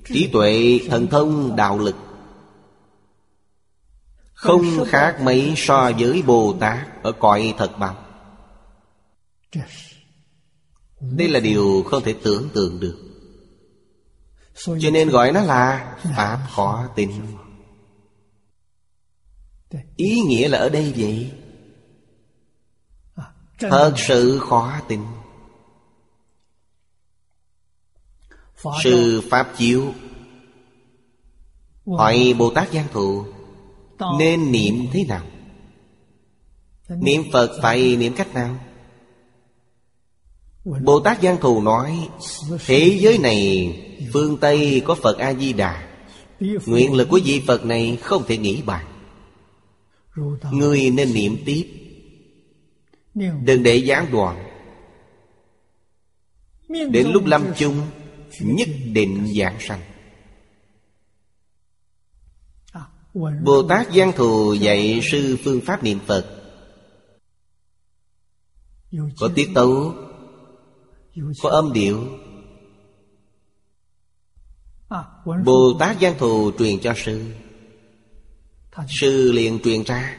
trí tuệ thần thông đạo lực không khác mấy so với Bồ Tát Ở cõi thật bằng Đây là điều không thể tưởng tượng được. Cho nên gọi nó là Pháp khó tin. Ý nghĩa là ở đây vậy. Thật sự khó tin. Sư Pháp Chiếu Hỏi Bồ Tát Giang Thụ nên niệm thế nào? Niệm Phật phải niệm cách nào? Bồ Tát Giang Thù nói Thế giới này Phương Tây có Phật A-di-đà. Nguyện lực của vị Phật này không thể nghĩ bàn. Người nên niệm tiếp. Đừng để gián đoạn. Đến lúc lâm chung Nhất định giảng sanh. Bồ Tát Giang Thù dạy sư phương pháp niệm Phật. Có tiết tấu, Có âm điệu. Bồ Tát Giang Thù truyền cho sư. Sư liền truyền ra.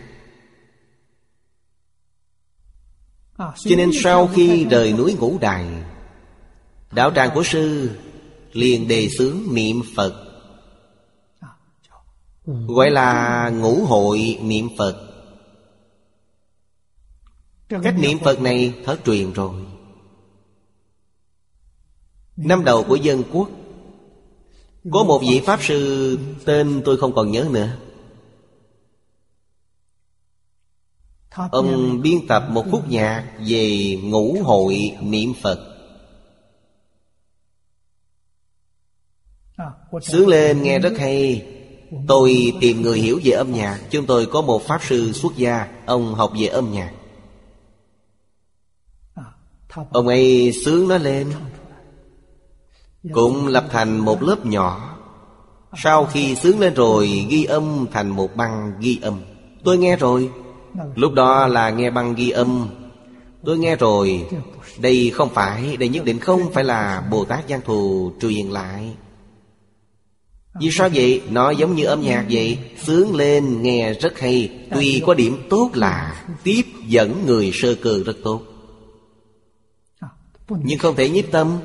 Cho nên sau khi rời núi ngũ đài, Đạo tràng của sư liền đề xướng niệm Phật. Gọi là ngũ hội niệm Phật. Cách niệm Phật này thở truyền rồi. Năm đầu của dân quốc Có một vị Pháp Sư Tên tôi không còn nhớ nữa. Ông biên tập một khúc nhạc Về ngũ hội niệm Phật. Sướng lên nghe rất hay. Tôi tìm người hiểu về âm nhạc. Chúng tôi có một Pháp sư xuất gia. Ông học về âm nhạc. Ông ấy sướng nó lên. Cũng lập thành một lớp nhỏ. Sau khi sướng lên rồi, Ghi âm thành một băng ghi âm. Tôi nghe rồi. Lúc đó là nghe băng ghi âm. Tôi nghe rồi. Đây không phải, Đây nhất định không phải là Bồ Tát Giang Thù truyền lại. Vì sao vậy? Nó giống như âm nhạc vậy. Sướng lên, nghe rất hay. Tuy có điểm tốt là Tiếp dẫn người sơ cừ rất tốt. Nhưng không thể nhiếp tâm.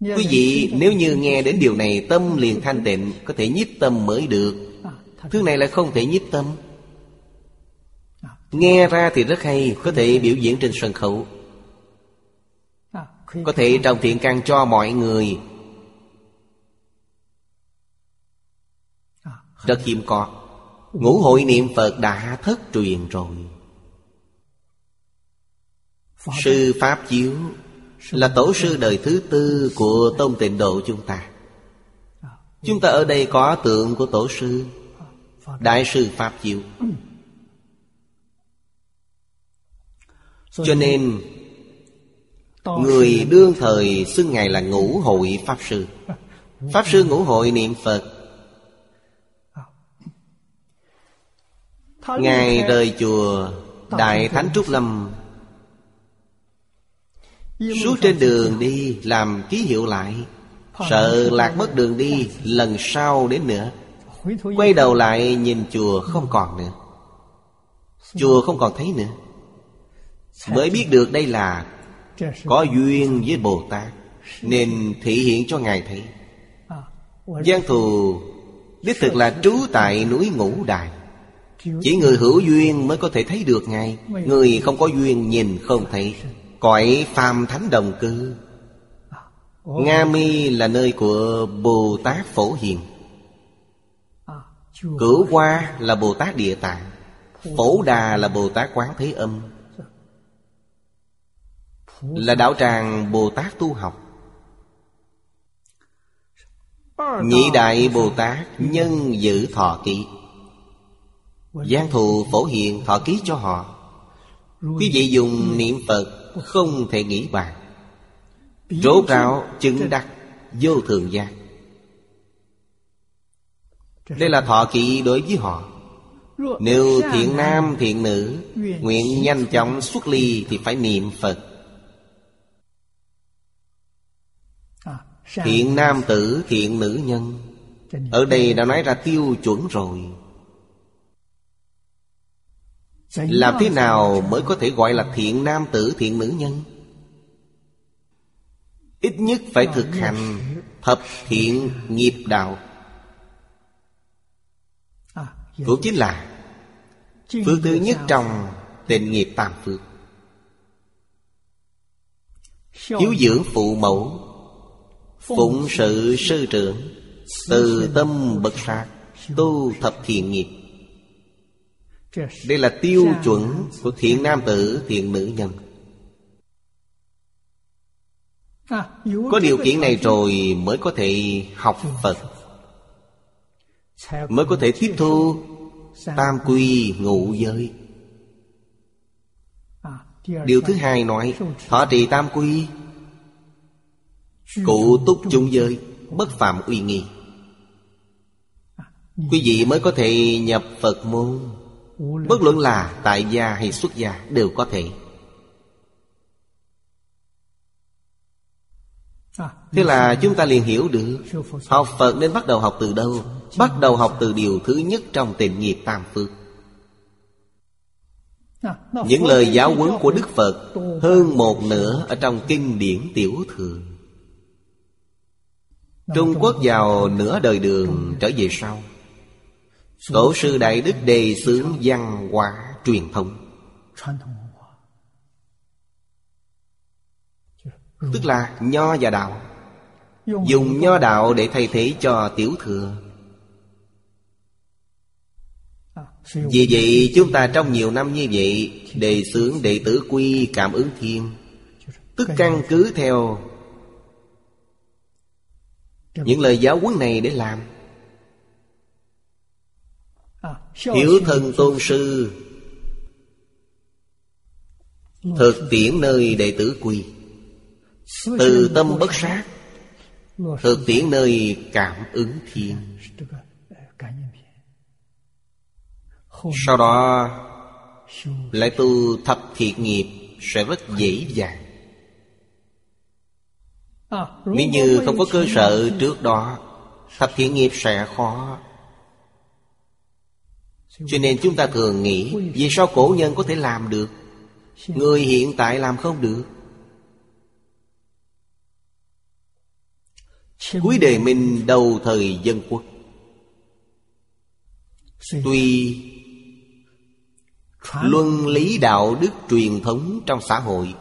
Quý vị, nếu như nghe đến điều này, Tâm liền thanh tịnh, Có thể nhiếp tâm mới được. Thứ này là không thể nhiếp tâm. Nghe ra thì rất hay, Có thể biểu diễn trên sân khấu. Có thể trong thiện căn cho mọi người. Rất hiếm có. Ngũ hội niệm Phật đã thất truyền rồi. Sư Pháp Chiếu Là tổ sư đời thứ tư của tông Tịnh Độ chúng ta. Chúng ta ở đây có tượng của tổ sư, Đại sư Pháp Chiếu. Cho nên, Người đương thời xưng Ngài là ngũ hội Pháp Sư. Pháp Sư ngũ hội niệm Phật Ngài rời chùa Đại Thánh Trúc Lâm. Suốt trên đường đi làm ký hiệu lại. Sợ lạc mất đường đi lần sau đến nữa. Quay đầu lại nhìn chùa không còn nữa. Chùa không còn thấy nữa. Mới biết được đây là Có duyên với Bồ Tát Nên thị hiện cho Ngài thấy. Giang thù Đích thực là trú tại núi Ngũ đài. Chỉ người hữu duyên mới có thể thấy được Ngài. Người không có duyên nhìn không thấy. Cõi phàm thánh đồng cư. Nga Mi là nơi của Bồ Tát Phổ Hiền. Cửu Hoa là Bồ Tát Địa Tạng. Phổ Đà là Bồ Tát Quán Thế Âm. Là đạo tràng Bồ Tát tu học. Nhị Đại Bồ Tát nhân giữ thọ ký Giang thù phổ hiện thọ ký cho họ. Quý vị dùng niệm Phật không thể nghĩ bàn. Rốt ráo chứng đắc vô thường giác Đây là thọ kỵ đối với họ. Nếu thiện nam thiện nữ Nguyện nhanh chóng xuất ly Thì phải niệm Phật. Thiện nam tử thiện nữ nhân. Ở đây đã nói ra tiêu chuẩn rồi Làm thế nào mới có thể gọi là thiện nam tử thiện nữ nhân? Ít nhất phải thực hành Thập thiện nghiệp đạo. Cũng chính là Phước thứ nhất trong tình nghiệp tam phước Hiếu dưỡng phụ mẫu Phụng sự sư trưởng Từ tâm bậc sát Tu thập thiện nghiệp Đây là tiêu chuẩn của thiện nam tử, thiện nữ nhân. Có điều kiện này rồi mới có thể học Phật. Mới có thể tiếp thu Tam quy ngụ giới. Điều thứ hai nói Thọ trì tam quy Cụ túc chung giới Bất phạm uy nghi. Quý vị mới có thể nhập Phật môn Bất luận là tại gia hay xuất gia Đều có thể. Thế là chúng ta liền hiểu được Học Phật nên bắt đầu học từ đâu? Bắt đầu học từ điều thứ nhất trong tình nghiệp tam phước Những lời giáo huấn của Đức Phật Hơn một nửa ở trong kinh điển tiểu thừa. Trung Quốc vào nửa đời đường trở về sau. Tổ sư Đại Đức đề xướng văn hóa truyền thống. Tức là nho và đạo. Dùng nho đạo để thay thế cho tiểu thừa. Vì vậy chúng ta trong nhiều năm như vậy Đề xướng đệ tử quy cảm ứng thiên. Tức căn cứ theo Những lời giáo huấn này để làm Hiểu thân tôn sư. Thực tiễn nơi đệ tử quy Từ tâm bất sát. Thực tiễn nơi cảm ứng thiên. Sau đó Lại tu thập thiện nghiệp Sẽ rất dễ dàng. Nếu như không có cơ sở trước đó Thập thiện nghiệp sẽ khó cho nên chúng ta thường nghĩ, Vì sao cổ nhân có thể làm được? Người hiện tại làm không được. Cuối đề minh đầu thời dân quốc. Tuy Luân lý đạo đức truyền thống trong xã hội,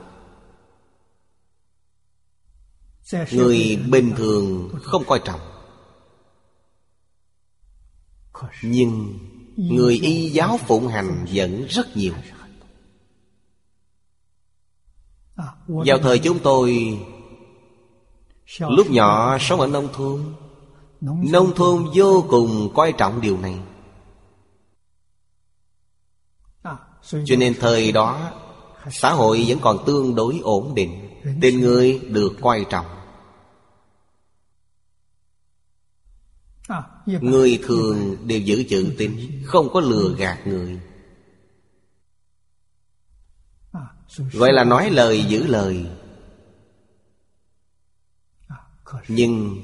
Người bình thường không coi trọng. Nhưng Người y giáo phụng hành vẫn rất nhiều. Vào thời chúng tôi, Lúc nhỏ sống ở nông thôn Nông thôn vô cùng coi trọng điều này. Cho nên thời đó, Xã hội vẫn còn tương đối ổn định tên người được coi trọng. Người thường đều giữ chữ tín, Không có lừa gạt người. Gọi là nói lời giữ lời. Nhưng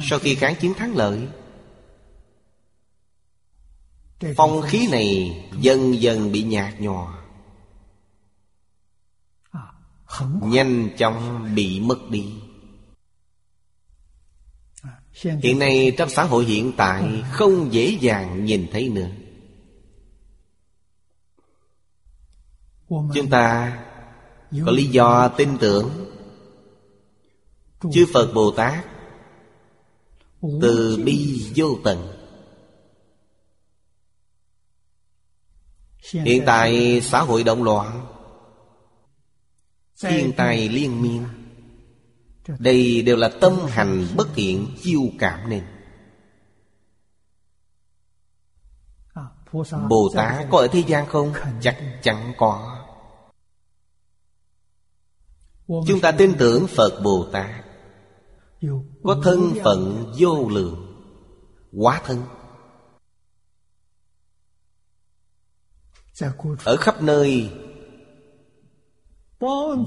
Sau khi kháng chiến thắng lợi, Phong khí này dần dần bị nhạt nhòa. Nhanh chóng bị mất đi hiện nay trong xã hội hiện tại không dễ dàng nhìn thấy nữa. Chúng ta có lý do tin tưởng chư phật bồ tát từ bi vô tận. Hiện tại xã hội động loạn thiên tài liên miên. Đây đều là tâm hành bất thiện, chiêu cảm nên. Bồ Tát có ở thế gian không? Chắc chắn có. Chúng ta tin tưởng Phật Bồ Tát Có thân phận vô lượng, Quá thân. Ở khắp nơi,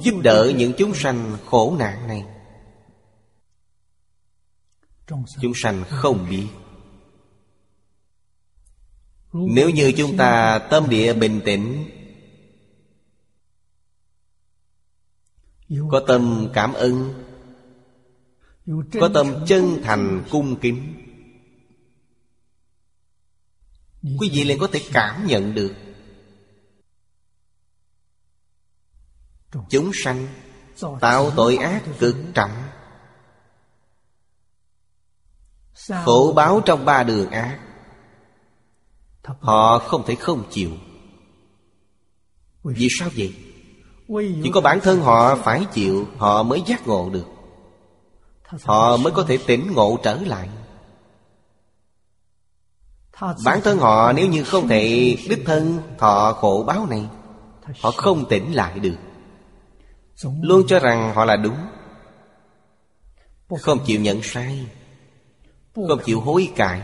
Giúp đỡ những chúng sanh khổ nạn này. Chúng sanh không biết. Nếu như chúng ta tâm địa bình tĩnh Có tâm cảm ơn Có tâm chân thành cung kính Quý vị liền có thể cảm nhận được. Chúng sanh Tạo tội ác cực trọng Khổ báo trong ba đường ác. Họ không thể không chịu. Vì sao vậy? Chỉ có bản thân họ phải chịu Họ mới giác ngộ được. Họ mới có thể tỉnh ngộ trở lại. Bản thân họ nếu như không thể đích thân thọ khổ báo này Họ không tỉnh lại được. Luôn cho rằng họ là đúng. Không chịu nhận sai không chịu hối cải.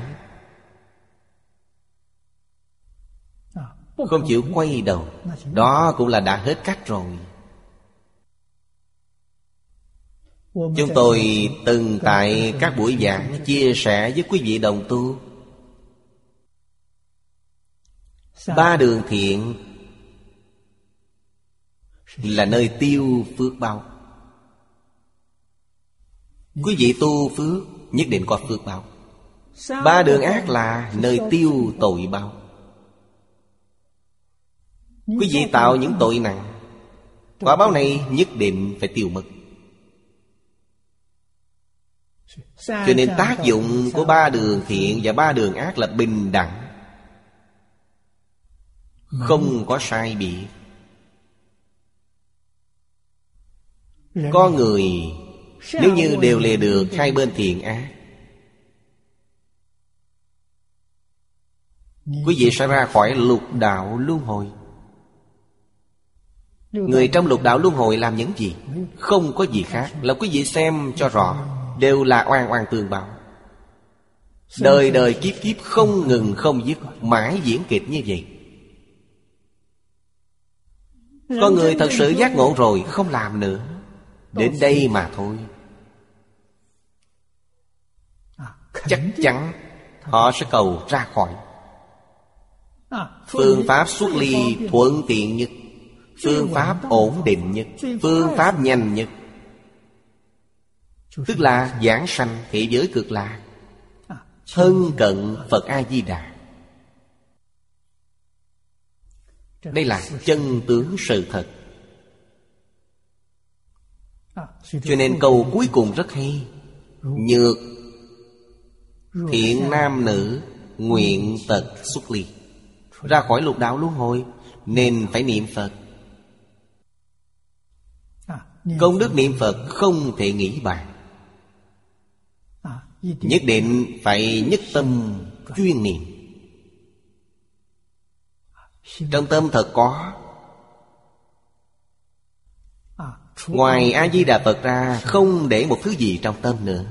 Không chịu quay đầu. Đó cũng là đã hết cách rồi. Chúng tôi từng tại các buổi giảng Chia sẻ với quý vị đồng tu. Ba đường thiện Là nơi tiêu phước bao, Quý vị tu phước Nhất định có phước báo. Ba đường ác là nơi tiêu tội báo. Quý vị tạo những tội nặng, Quả báo này nhất định phải tiêu mất. Cho nên tác dụng của ba đường thiện và ba đường ác là bình đẳng. Không có sai biệt Có người nếu như đều lìa được, hai bên thiện ác Quý vị sẽ ra khỏi lục đạo luân hồi. Người trong lục đạo luân hồi làm những gì? Không có gì khác. Là quý vị xem cho rõ, Đều là oan oan tương báo Đời đời kiếp kiếp không ngừng không dứt, Mãi diễn kịch như vậy. Có người thật sự giác ngộ rồi, Không làm nữa. Đến đây mà thôi. Chắc chắn Họ sẽ cầu ra khỏi. Phương pháp xuất ly thuận tiện nhất. Phương pháp ổn định nhất. Phương pháp nhanh nhất. Tức là giảng sanh thế giới cực lạc. Thân cận Phật A-di-đà. Đây là chân tướng sự thật cho nên câu cuối cùng rất hay. Nhược Thiện nam nữ Nguyện tật xuất ly. Ra khỏi lục đạo luân hồi, Nên phải niệm Phật. Công đức niệm Phật không thể nghĩ bàn. Nhất định phải nhất tâm chuyên niệm. Trong tâm thật có Ngoài A-di-đà Phật ra Không để một thứ gì trong tâm nữa.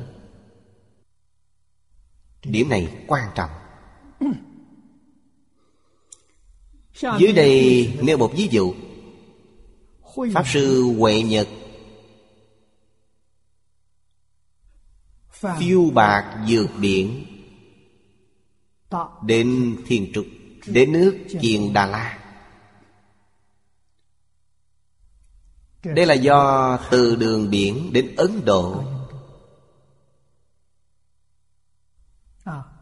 Điểm này quan trọng. Dưới đây nêu một ví dụ. Pháp Sư Huệ Nhật Phiêu bạc dược biển Đến Thiên Trục Đến nước Kiền Đà La Đây là do từ đường biển đến Ấn Độ.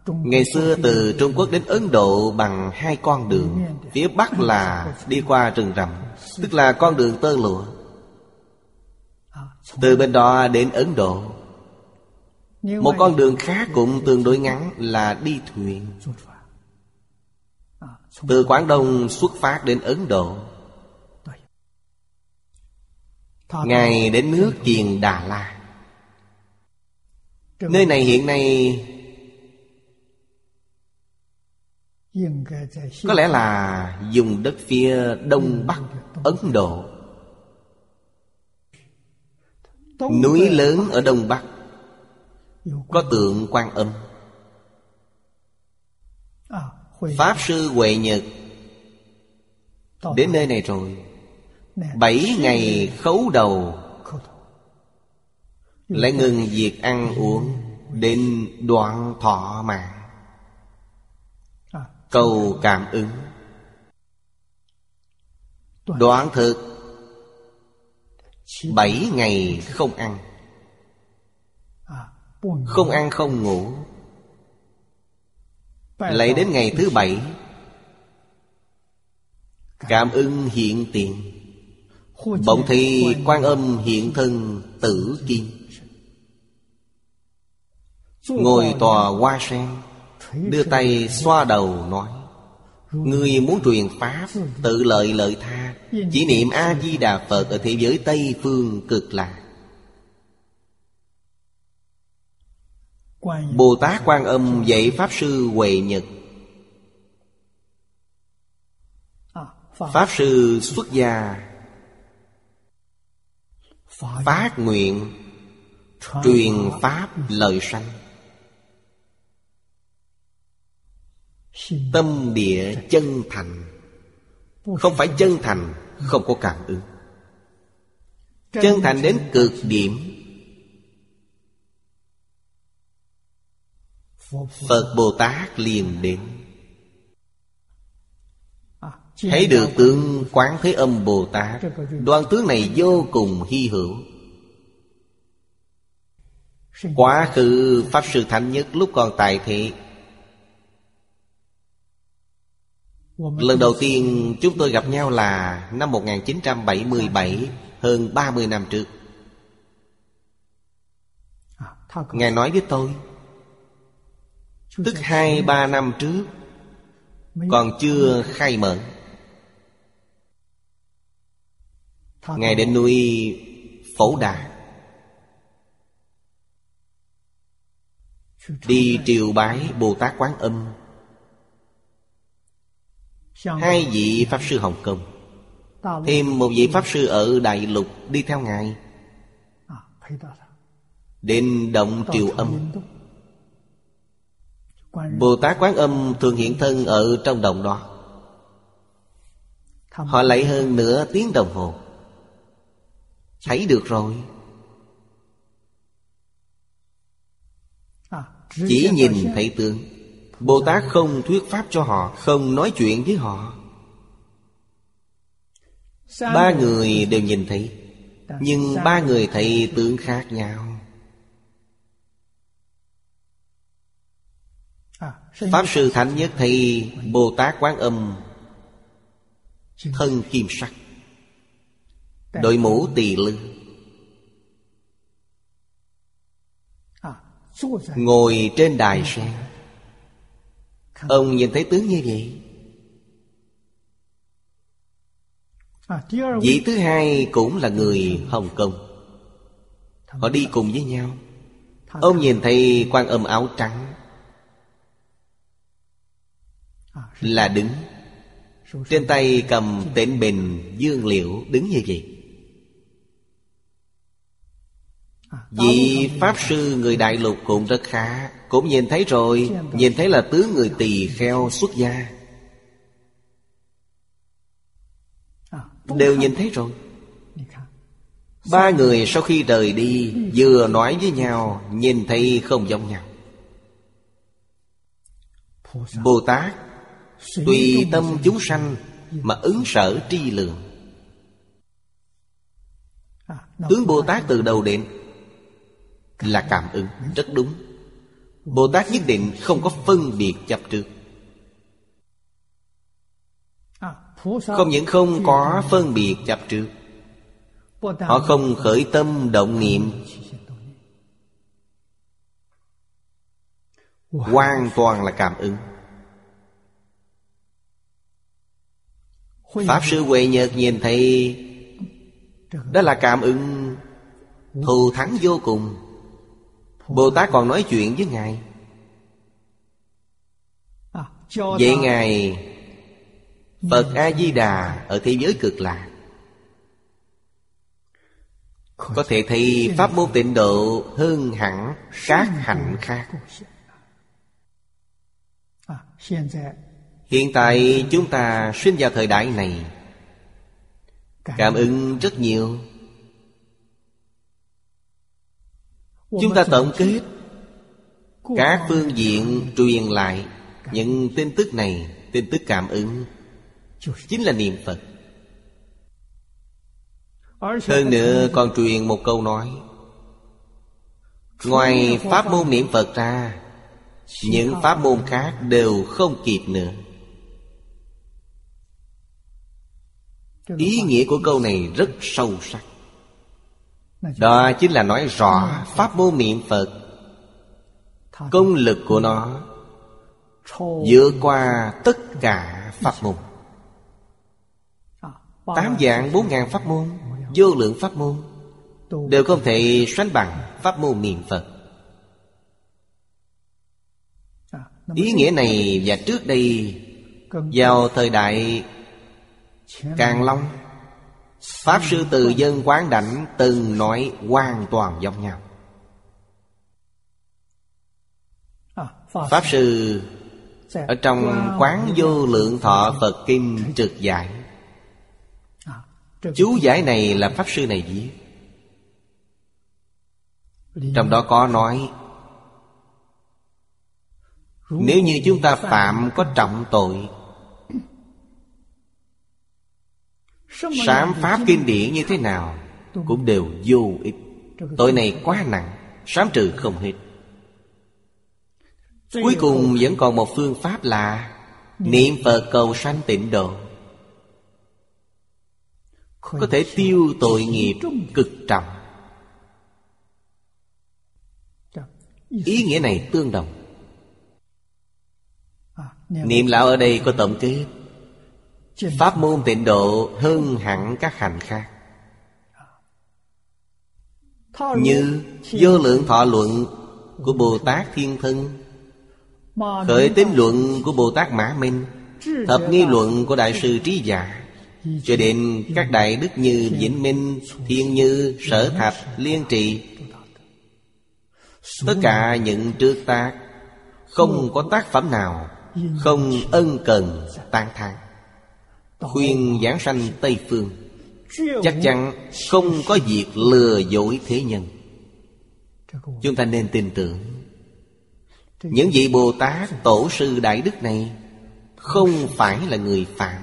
Ngày xưa từ Trung Quốc đến Ấn Độ bằng hai con đường. Phía Bắc là đi qua rừng rậm Tức là con đường tơ lụa. Từ bên đó đến Ấn Độ. Một con đường khác cũng tương đối ngắn là đi thuyền. Từ Quảng Đông xuất phát đến Ấn Độ Ngài đến nước Kiền Đà La. Nơi này hiện nay Có lẽ là dùng đất phía đông bắc Ấn Độ. Núi lớn ở đông bắc Có tượng quan âm. Pháp sư Huệ Nhật Đến nơi này rồi Bảy ngày khấu đầu. Lại ngừng việc ăn uống, Đến đoạn thọ mạng Cầu cảm ứng. Đoạn thực. Bảy ngày không ăn. Không ăn không ngủ. Lại đến ngày thứ bảy. Cảm ứng hiện tiền. Bỗng thì quan âm hiện thân tử kim. Ngồi tòa hoa sen, Đưa tay xoa đầu nói, Người muốn truyền Pháp, Tự lợi lợi tha. Chỉ niệm A-di-đà Phật Ở thế giới Tây Phương cực lạc. Bồ Tát Quan Âm dạy Pháp Sư Huệ Nhật. Pháp Sư xuất gia Phát nguyện Truyền Pháp lợi sanh. Tâm địa chân thành. Không phải chân thành Không có cảm ứng. Chân thành đến cực điểm. Phật Bồ Tát liền đến Thấy được tướng Quán Thế Âm Bồ Tát Đoan tướng này vô cùng hy hữu. Quá khứ Pháp Sư Thánh Nhất lúc còn tại thị. Lần đầu tiên chúng tôi gặp nhau là năm 1977 Hơn 30 năm trước. Ngài nói với tôi Tức hai ba năm trước Còn chưa khai mở Ngài đến nuôi Phổ Đà. Đi triều bái Bồ Tát Quán Âm. Hai vị Pháp Sư Hồng Kông. Thêm một vị Pháp Sư ở Đại Lục đi theo Ngài. Đến Động Triều Âm. Bồ Tát Quán Âm thường hiện thân ở trong đồng đó. Họ lấy hơn nửa tiếng đồng hồ Thấy được rồi. Chỉ nhìn thấy tướng. Bồ Tát không thuyết pháp cho họ Không nói chuyện với họ. Ba người đều nhìn thấy Nhưng ba người thấy tướng khác nhau. Pháp Sư Thánh Nhất thấy Bồ Tát Quán Âm Thân kim sắc Đội mũ tỳ lư. Ngồi trên đài sen. Ông nhìn thấy tướng như vậy. Vị thứ hai cũng là người Hồng Kông. Họ đi cùng với nhau. Ông nhìn thấy quan âm áo trắng. Là đứng. Trên tay cầm tện bình dương liệu đứng như vậy Vị Pháp Sư người Đại Lục cũng rất khá. Cũng nhìn thấy rồi Nhìn thấy là tướng người tỳ kheo xuất gia. Đều nhìn thấy rồi. Ba người sau khi rời đi Vừa nói với nhau Nhìn thấy không giống nhau. Bồ Tát Tùy tâm chúng sanh Mà ứng sở tri lượng. Tướng Bồ Tát từ đầu đến là cảm ứng rất đúng. Bồ Tát nhất định không có phân biệt chấp trước. Không những không có phân biệt chấp trước, Họ không khởi tâm động niệm. Hoàn toàn là cảm ứng. Pháp Sư Huệ Nhật nhìn thấy, Đó là cảm ứng Thù thắng vô cùng. Bồ Tát còn nói chuyện với Ngài. Vậy Ngài Phật A-di-đà ở thế giới cực lạc. Có thể thấy Pháp môn tịnh độ hơn hẳn các hạnh khác. Hiện tại chúng ta sinh vào thời đại này. Cảm ứng rất nhiều Chúng ta tổng kết. Các phương diện truyền lại Những tin tức này Tin tức cảm ứng. Chính là niệm Phật. Hơn nữa còn truyền một câu nói. Ngoài pháp môn niệm Phật ra Những pháp môn khác đều không kịp nữa. Ý nghĩa của câu này rất sâu sắc Đó chính là nói rõ Pháp môn niệm Phật. Công lực của nó vượt qua tất cả pháp môn. Tám dạng bốn ngàn pháp môn Vô lượng pháp môn Đều không thể sánh bằng pháp môn niệm Phật. Ý nghĩa này và trước đây Vào thời đại Càng Long Pháp Sư Từ Dân Quán Đảnh Từng nói hoàn toàn giống nhau. Pháp Sư Ở trong quán vô lượng thọ Phật Kinh trực giải. Chú giải này là Pháp Sư này viết. Trong đó có nói Nếu như chúng ta phạm có trọng tội Sám Pháp kinh điển như thế nào Cũng đều vô ích. Tội này quá nặng Sám trừ không hết. Cuối cùng vẫn còn một phương pháp là Niệm Phật cầu sanh tịnh độ. Có thể tiêu tội nghiệp cực trọng Ý nghĩa này tương đồng. Niệm lão ở đây có tổng kết Pháp môn tịnh độ hơn hẳn các hành khác. Như vô lượng thọ luận của Bồ Tát Thiên Thân Khởi tín luận của Bồ Tát Mã Minh Thập nghi luận của Đại sư Trí Giả Cho đến các đại đức như Vĩnh Minh, Thiên Như, Sở Thạch, Liên Trị Tất cả những trước tác Không có tác phẩm nào Không ân cần tan thán Khuyên giảng sanh Tây Phương. Chắc chắn không có việc lừa dối thế nhân. Chúng ta nên tin tưởng. Những vị Bồ Tát, Tổ sư Đại Đức này Không phải là người phạm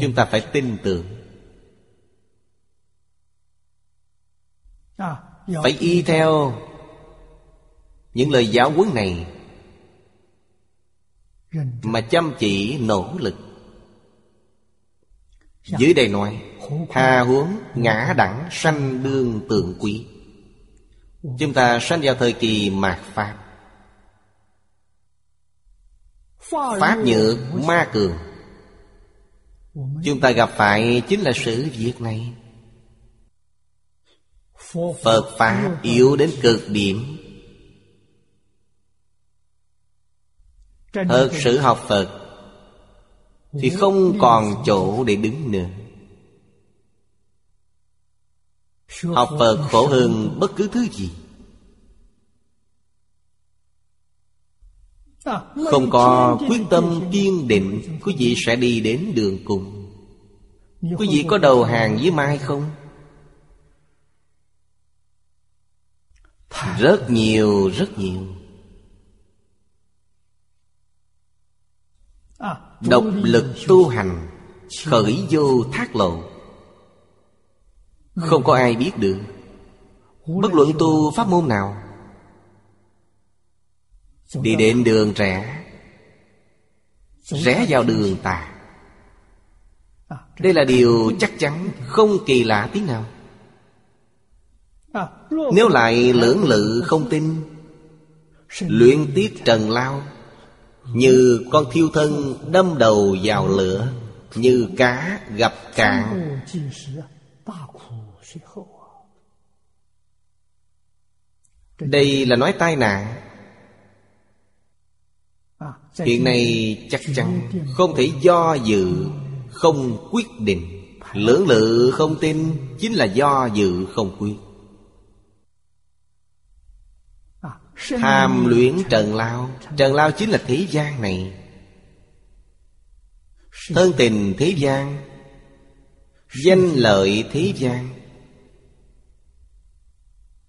Chúng ta phải tin tưởng. Phải y theo Những lời giáo huấn này mà chăm chỉ nỗ lực. Dưới đây nói Hà huống ngã đẳng sanh đương tượng quý. Chúng ta sanh vào thời kỳ mạt Pháp. Pháp nhược ma cường. Chúng ta gặp phải chính là sự việc này. Phật Pháp yếu đến cực điểm Thật sự học Phật Thì không còn chỗ để đứng nữa. Học Phật khổ hơn bất cứ thứ gì. Không có quyết tâm kiên định Quý vị sẽ đi đến đường cùng. Quý vị có đầu hàng với Mai không? Rất nhiều, rất nhiều Độc lực tu hành, Khởi vô thác lộ. Không có ai biết được Bất luận tu pháp môn nào. Đi đến đường rẽ Rẽ vào đường tà. Đây là điều chắc chắn, Không kỳ lạ tí nào. Nếu lại lưỡng lự không tin, Luyện tiết trần lao như con thiêu thân đâm đầu vào lửa, Như cá gặp cạn. Đây là nói tai nạn. Chuyện này chắc chắn không thể do dự, Không quyết định. Lưỡng lự không tin Chính là do dự không quyết. Tham luyện trần lao. Trần lao chính là thế gian này. Thân tình thế gian Danh lợi thế gian.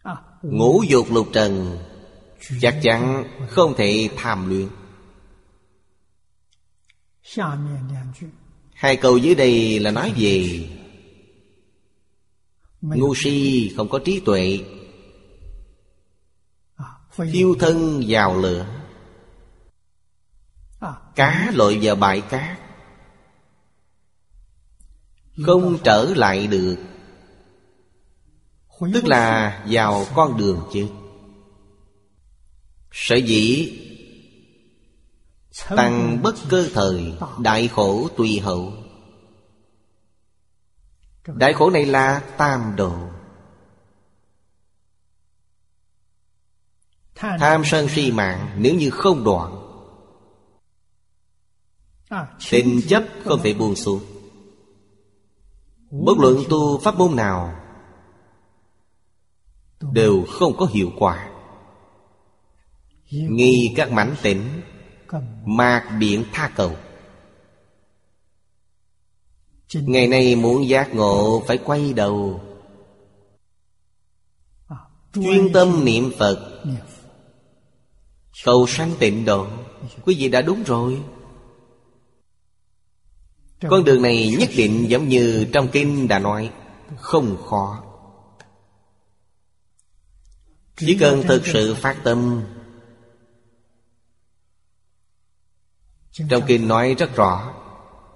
À, Ngũ dục lục trần Chắc chắn không thể tham luyện Hai câu dưới đây là nói về Ngu si không có trí tuệ Thiêu thân vào lửa. Cá lội vào bãi cát. Không trở lại được. Tức là vào con đường chết Sở dĩ Tăng bất cơ thời Đại khổ tùy hậu. Đại khổ này là tam độ Tham sân si mạng Nếu như không đoạn Tình chấp không thể buông xuống. Bất luận tu pháp môn nào Đều không có hiệu quả. Nghi các mảnh tỉnh Mạc biện tha cầu. Ngày nay muốn giác ngộ Phải quay đầu. Chuyên tâm niệm Phật Cầu sanh tịnh độ. Quý vị đã đúng rồi. Con đường này nhất định giống như trong kinh đã nói, Không khó. Chỉ cần thực sự phát tâm. Trong kinh nói rất rõ,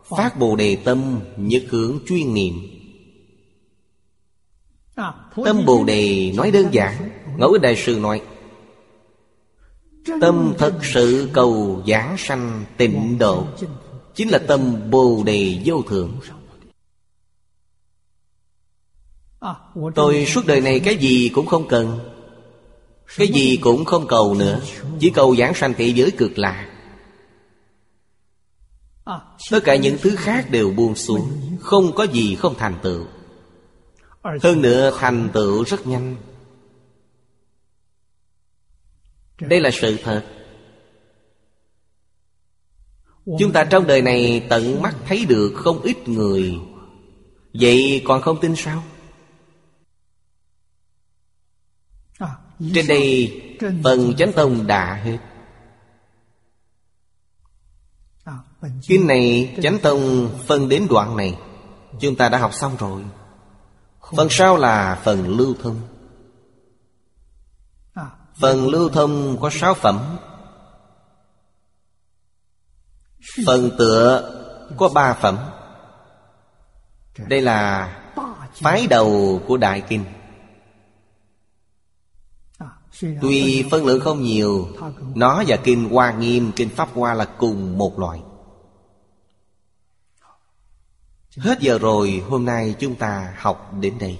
Phát Bồ Đề tâm nhất hướng chuyên niệm. Tâm Bồ Đề nói đơn giản, Ngẫu Đại Sư nói Tâm thật sự cầu giảng sanh tịnh độ. Chính là tâm Bồ Đề vô thượng. Tôi suốt đời này cái gì cũng không cần. Cái gì cũng không cầu nữa. Chỉ cầu giảng sanh thị giới cực lạc. Tất cả những thứ khác đều buông xuống. Không có gì không thành tựu. Hơn nữa thành tựu rất nhanh. Đây là sự thật. Chúng ta trong đời này tận mắt thấy được không ít người. Vậy còn không tin sao? Trên đây, phần chánh tông đã hết. Kinh này, chánh tông phân đến đoạn này. Chúng ta đã học xong rồi. Phần sau là phần lưu thông. Phần lưu thông có sáu phẩm. Phần tựa có ba phẩm. Đây là phái đầu của Đại Kinh. Tuy phân lượng không nhiều Nó và Kinh Hoa Nghiêm, Kinh Pháp Hoa là cùng một loại. Hết giờ rồi hôm nay chúng ta học đến đây.